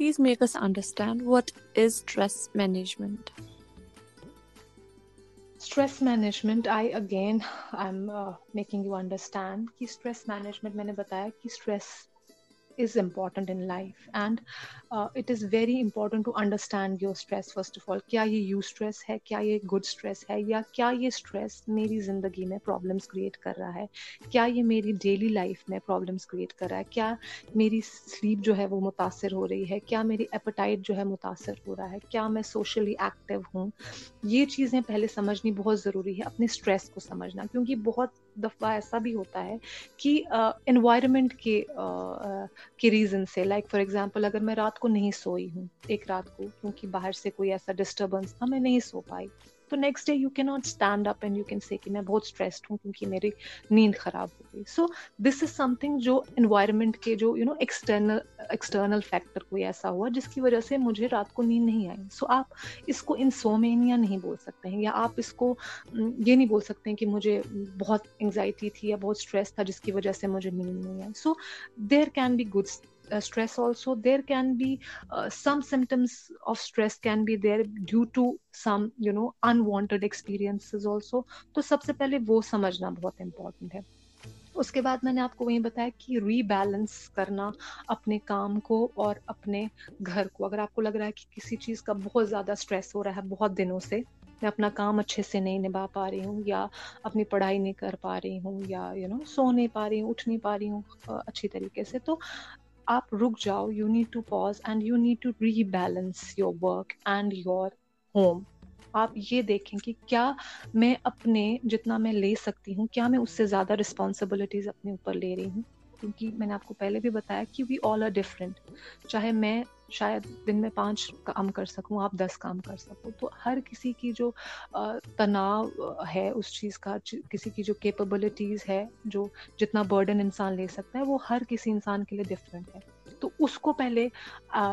please make us understand what is stress management stress management I again I am making you understand کہ اسٹریس مینجمنٹ میں نے بتایا کہ stress is important in life and it is very important to understand your stress first of all کیا یہ یو اسٹریس ہے کیا یہ گڈ اسٹریس ہے یا کیا یہ اسٹریس میری زندگی میں پرابلمس کریٹ کر رہا ہے کیا یہ میری ڈیلی لائف میں پرابلمس کریٹ کر رہا ہے کیا میری سلیپ جو ہے وہ متاثر ہو رہی ہے کیا میری ایپٹائٹ جو ہے متاثر ہو رہا ہے کیا میں سوشلی ایکٹیو ہوں یہ چیزیں پہلے سمجھنی بہت ضروری ہے اپنے اسٹریس کو سمجھنا کیونکہ بہت دفعہ ایسا بھی ہوتا ہے کہ انوائرمنٹ کے کے ریزن سے لائک فار ایگزامپل اگر میں رات کو نہیں سوئی ہوں، ایک رات کو، کیونکہ باہر سے کوئی ایسا ڈسٹربنس تھا، میں نہیں سو پائی۔ تو نیکسٹ ڈے یو کی not stand up and you can say کہ میں بہت اسٹریسڈ ہوں کیونکہ میری نیند خراب ہو گئی۔ So this is something جو انوائرمنٹ کے جو you know external external factor کوئی ایسا ہوا جس کی وجہ سے مجھے رات کو نیند نہیں آئی۔ سو آپ اس کو انسومینیا نہیں بول سکتے ہیں یا آپ اس کو یہ نہیں بول سکتے ہیں کہ مجھے بہت انگزائٹی تھی یا بہت اسٹریس تھا جس کی وجہ سے مجھے نیند نہیں آئی۔ So there can be good stress also there can be some symptoms of stress can be there due to some you know unwanted experiences also تو سب سے پہلے وہ سمجھنا بہت امپورٹنٹ ہے۔ اس کے بعد میں نے آپ کو وہیں بتایا کہ ری بیلنس کرنا اپنے کام کو اور اپنے گھر کو۔ اگر آپ کو لگ رہا ہے کہ کسی چیز کا بہت زیادہ اسٹریس ہو رہا ہے بہت دنوں سے، میں اپنا کام اچھے سے نہیں نبھا پا رہی ہوں یا اپنی پڑھائی نہیں کر پا رہی ہوں یا یو نو سو نہیں پا رہی ہوں، اٹھ نہیں پا رہی ہوں اچھی طریقے سے۔ تو آپ رک جاؤ you need to pause and you need to rebalance your work and your home آپ یہ دیکھیں کہ کیا میں اپنے جتنا میں لے سکتی ہوں، کیا میں اس سے زیادہ رسپانسبلٹیز اپنے اوپر لے رہی ہوں؟ کیونکہ میں نے آپ کو پہلے بھی بتایا کہ وی آل آر ڈفرینٹ چاہے میں شاید دن میں پانچ کام کر سکوں، آپ دس کام کر سکو تو ہر کسی کی جو تناؤ ہے اس چیز کا کسی کی جو کیپبلٹیز ہے، جو جتنا برڈن انسان لے سکتا ہے، وہ ہر کسی انسان کے لیے ڈفرینٹ ہے۔ تو اس کو پہلے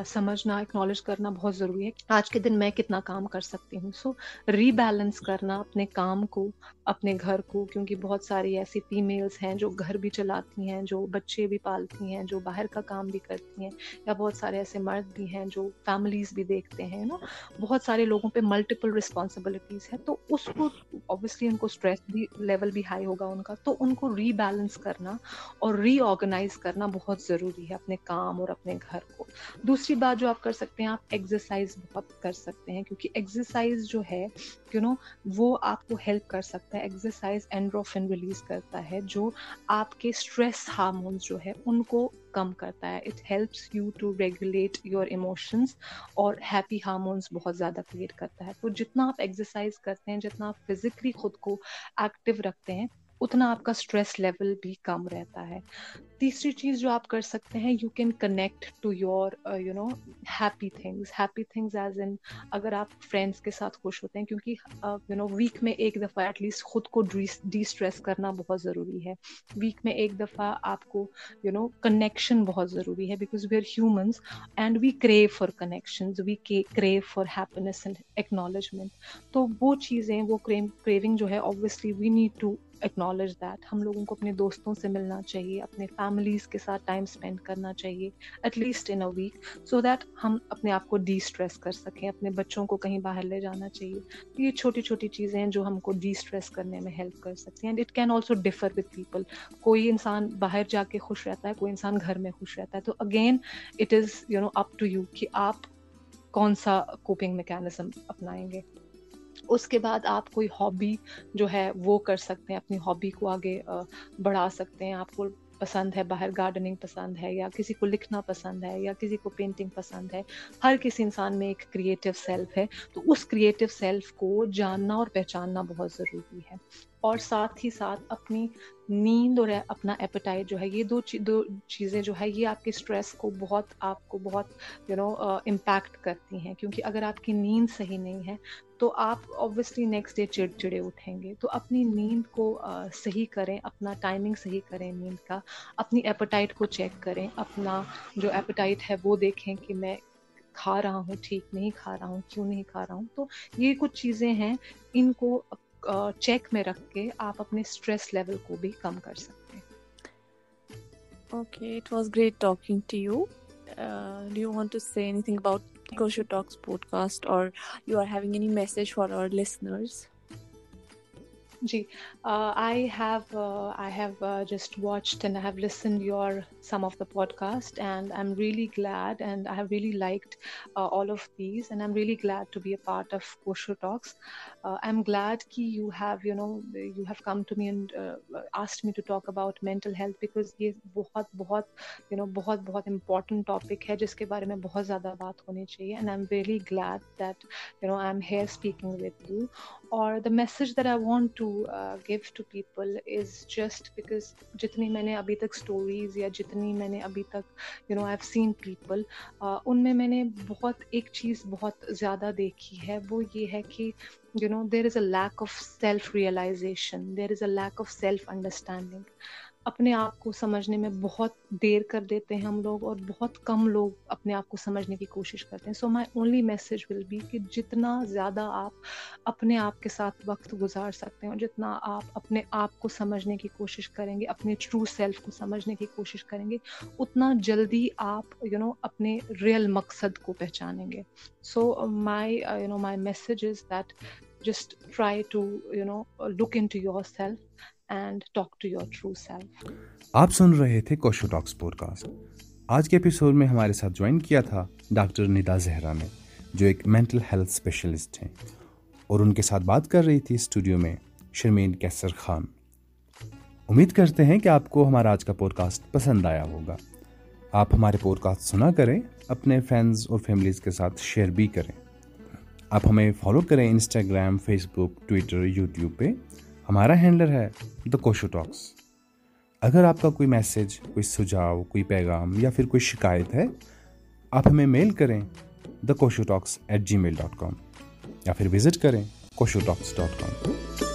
سمجھنا اکنالج کرنا بہت ضروری ہے آج کے دن میں کتنا کام کر سکتی ہوں۔ سو ری بیلنس کرنا، اپنے کام کو اپنے گھر کو، کیونکہ بہت ساری ایسی فیمیلس ہیں جو گھر بھی چلاتی ہیں، جو بچے بھی پالتی ہیں، جو باہر کا کام بھی کرتی ہیں، یا بہت سارے ایسے مرد بھی ہیں جو فیملیز بھی دیکھتے ہیں نا؟ بہت سارے لوگوں پہ ملٹیپل رسپانسبلٹیز ہے تو اس کو اوبیسلی ان کو اسٹریس بھی لیول بھی ہائی ہوگا ان کا، تو ان کو ری بیلنس کرنا اور ری آرگنائز کرنا بہت ضروری ہے اپنے کام اور اپنے گھر کو۔ دوسری بات جو آپ کر سکتے ہیں، آپ ایکسرسائز بہت کر سکتے ہیں، کیونکہ ایکسرسائز جو ہے یو نو وہ آپ کو ہیلپ کر سکتا ہے ایکسرسائز اینڈروفن ریلیز کرتا ہے، جو آپ کے اسٹریس ہارمونس جو ہے، ان کو کم کرتا ہے۔ It helps you to regulate your emotions اور ہیپی ہارمونس بہت زیادہ کریٹ کرتا ہے۔ تو جتنا آپ ایکسرسائز کرتے ہیں، جتنا آپ فزیکلی خود کو ایکٹیو رکھتے ہیں اتنا آپ کا اسٹریس لیول بھی کم رہتا ہے۔ تیسری چیز جو آپ کر سکتے ہیں you can connect to your you know happy things happy things as in اگر آپ فرینڈس کے ساتھ خوش ہوتے ہیں، کیونکہ یو نو ویک میں ایک دفعہ ایٹ لیسٹ خود کو ڈی اسٹریس کرنا بہت ضروری ہے۔ ویک میں ایک دفعہ آپ کو یو نو کنیکشن بہت ضروری ہے because we are humans and we crave for connections we crave for happiness and acknowledgement تو وہ چیزیں، وہ کریونگ جو ہے obviously we need to acknowledge that ہم لوگوں کو اپنے دوستوں سے ملنا چاہیے، اپنے فیملیز کے ساتھ ٹائم اسپینڈ کرنا چاہیے at least in a week so that ہم اپنے آپ کو ڈی اسٹریس کر سکیں، اپنے بچوں کو کہیں باہر لے جانا چاہیے۔ یہ چھوٹی چھوٹی چیزیں ہیں جو ہم کو ڈی اسٹریس کرنے میں ہیلپ کر سکتی ہیں and it can also differ with people کوئی انسان باہر جا کے خوش رہتا ہے، کوئی انسان گھر میں خوش رہتا ہے، تو again it is you know up to you کہ آپ کون سا کوپنگ میکینزم اپنائیں گے۔ اس کے بعد آپ کوئی ہابی جو ہے وہ کر سکتے ہیں، اپنی ہابی کو آگے بڑھا سکتے ہیں۔ آپ کو پسند ہے، باہر گارڈننگ پسند ہے یا کسی کو لکھنا پسند ہے یا کسی کو پینٹنگ پسند ہے۔ ہر کسی انسان میں ایک کریٹو سیلف ہے۔ تو اس کریٹو سیلف کو جاننا اور پہچاننا بہت ضروری ہے۔ اور ساتھ ہی ساتھ اپنی نیند اور اپنا ایپیٹائٹ جو ہے، یہ دو دو چیزیں جو ہے، یہ آپ کے اسٹریس کو بہت، آپ کو بہت یو نو امپیکٹ کرتی ہیں۔ کیونکہ اگر آپ کی نیند صحیح نہیں ہے، تو آپ اوبویسلی نیکسٹ ڈے چڑ چڑے اٹھیں گے۔ تو اپنی نیند کو صحیح کریں، اپنا ٹائمنگ صحیح کریں نیند کا۔ اپنی ایپیٹائٹ کو چیک کریں۔ اپنا جو ایپیٹائٹ ہے، وہ دیکھیں کہ میں کھا رہا ہوں، ٹھیک نہیں کھا رہا ہوں، کیوں نہیں کھا رہا ہوں۔ تو یہ کچھ چیزیں ہیں، ان کو چیک میں رکھ کے آپ اپنے اسٹریس لیول کو بھی کم کر سکتے ہیں۔ Okay it was great talking to you do you want to say anything about Koshu talks podcast or you are having any message for our listeners G I have I have just watched and I have listen your some of the podcast and I am really glad and I have really liked all of these and I am really glad to be a part of Koshu talks I am glad کہ you have you know you have come to me and asked me to talk about mental health because یہ بہت بہت یو نو بہت بہت امپورٹنٹ ٹاپک ہے جس کے بارے میں بہت زیادہ بات ہونی چاہیے and I am really glad that you know I am here speaking with you اور the message that I want to give to people is just because جتنی میں نے ابھی تک اسٹوریز یا جتنی میں نے ابھی تک you know I scene people ان میں میں نے بہت ایک چیز بہت زیادہ دیکھی ہے، وہ یہ ہے کہ you know there is a lack of self realization there is a lack of self understanding اپنے آپ کو سمجھنے میں بہت دیر کر دیتے ہیں ہم لوگ اور بہت کم لوگ اپنے آپ کو سمجھنے کی کوشش کرتے ہیں۔ So my only message will be کہ جتنا زیادہ آپ اپنے آپ کے ساتھ وقت گزار سکتے ہیں اور جتنا آپ اپنے آپ کو سمجھنے کی کوشش کریں گے، اپنے ٹرو سیلف کو سمجھنے کی کوشش کریں گے، اتنا جلدی آپ یو نو اپنے ریئل مقصد کو پہچانیں گے۔ So my you know my message is that just try to you know look into yourself and talk to your true self آپ سن رہے تھے کوشو ٹاکس پوڈ کاسٹ۔ آج کے ایپیسوڈ میں ہمارے ساتھ جوائن کیا تھا ڈاکٹر ندا زہرا نے، جو ایک مینٹل ہیلتھ اسپیشلسٹ ہیں۔ اور ان کے ساتھ بات کر رہی تھی اسٹوڈیو میں شرمین کیسر خان۔ امید کرتے ہیں کہ آپ کو ہمارا آج کا پوڈ کاسٹ پسند آیا ہوگا۔ آپ ہمارے پوڈ کاسٹ سنا کریں، اپنے فرینڈز اور فیملیز کے ساتھ شیئر بھی کریں۔ آپ ہمیں فالو کریں Instagram Facebook Twitter YouTube پہ۔ ہمارا ہینڈلر ہے دا کوشو ٹاکس۔ اگر آپ کا کوئی میسج، کوئی سجھاؤ کوئی پیغام یا پھر کوئی شکایت ہے، آپ ہمیں میل کریں the Koshu talks at Gmail dot com یا پھر وزٹ کریں کوشو ٹاکس ڈاٹ کام۔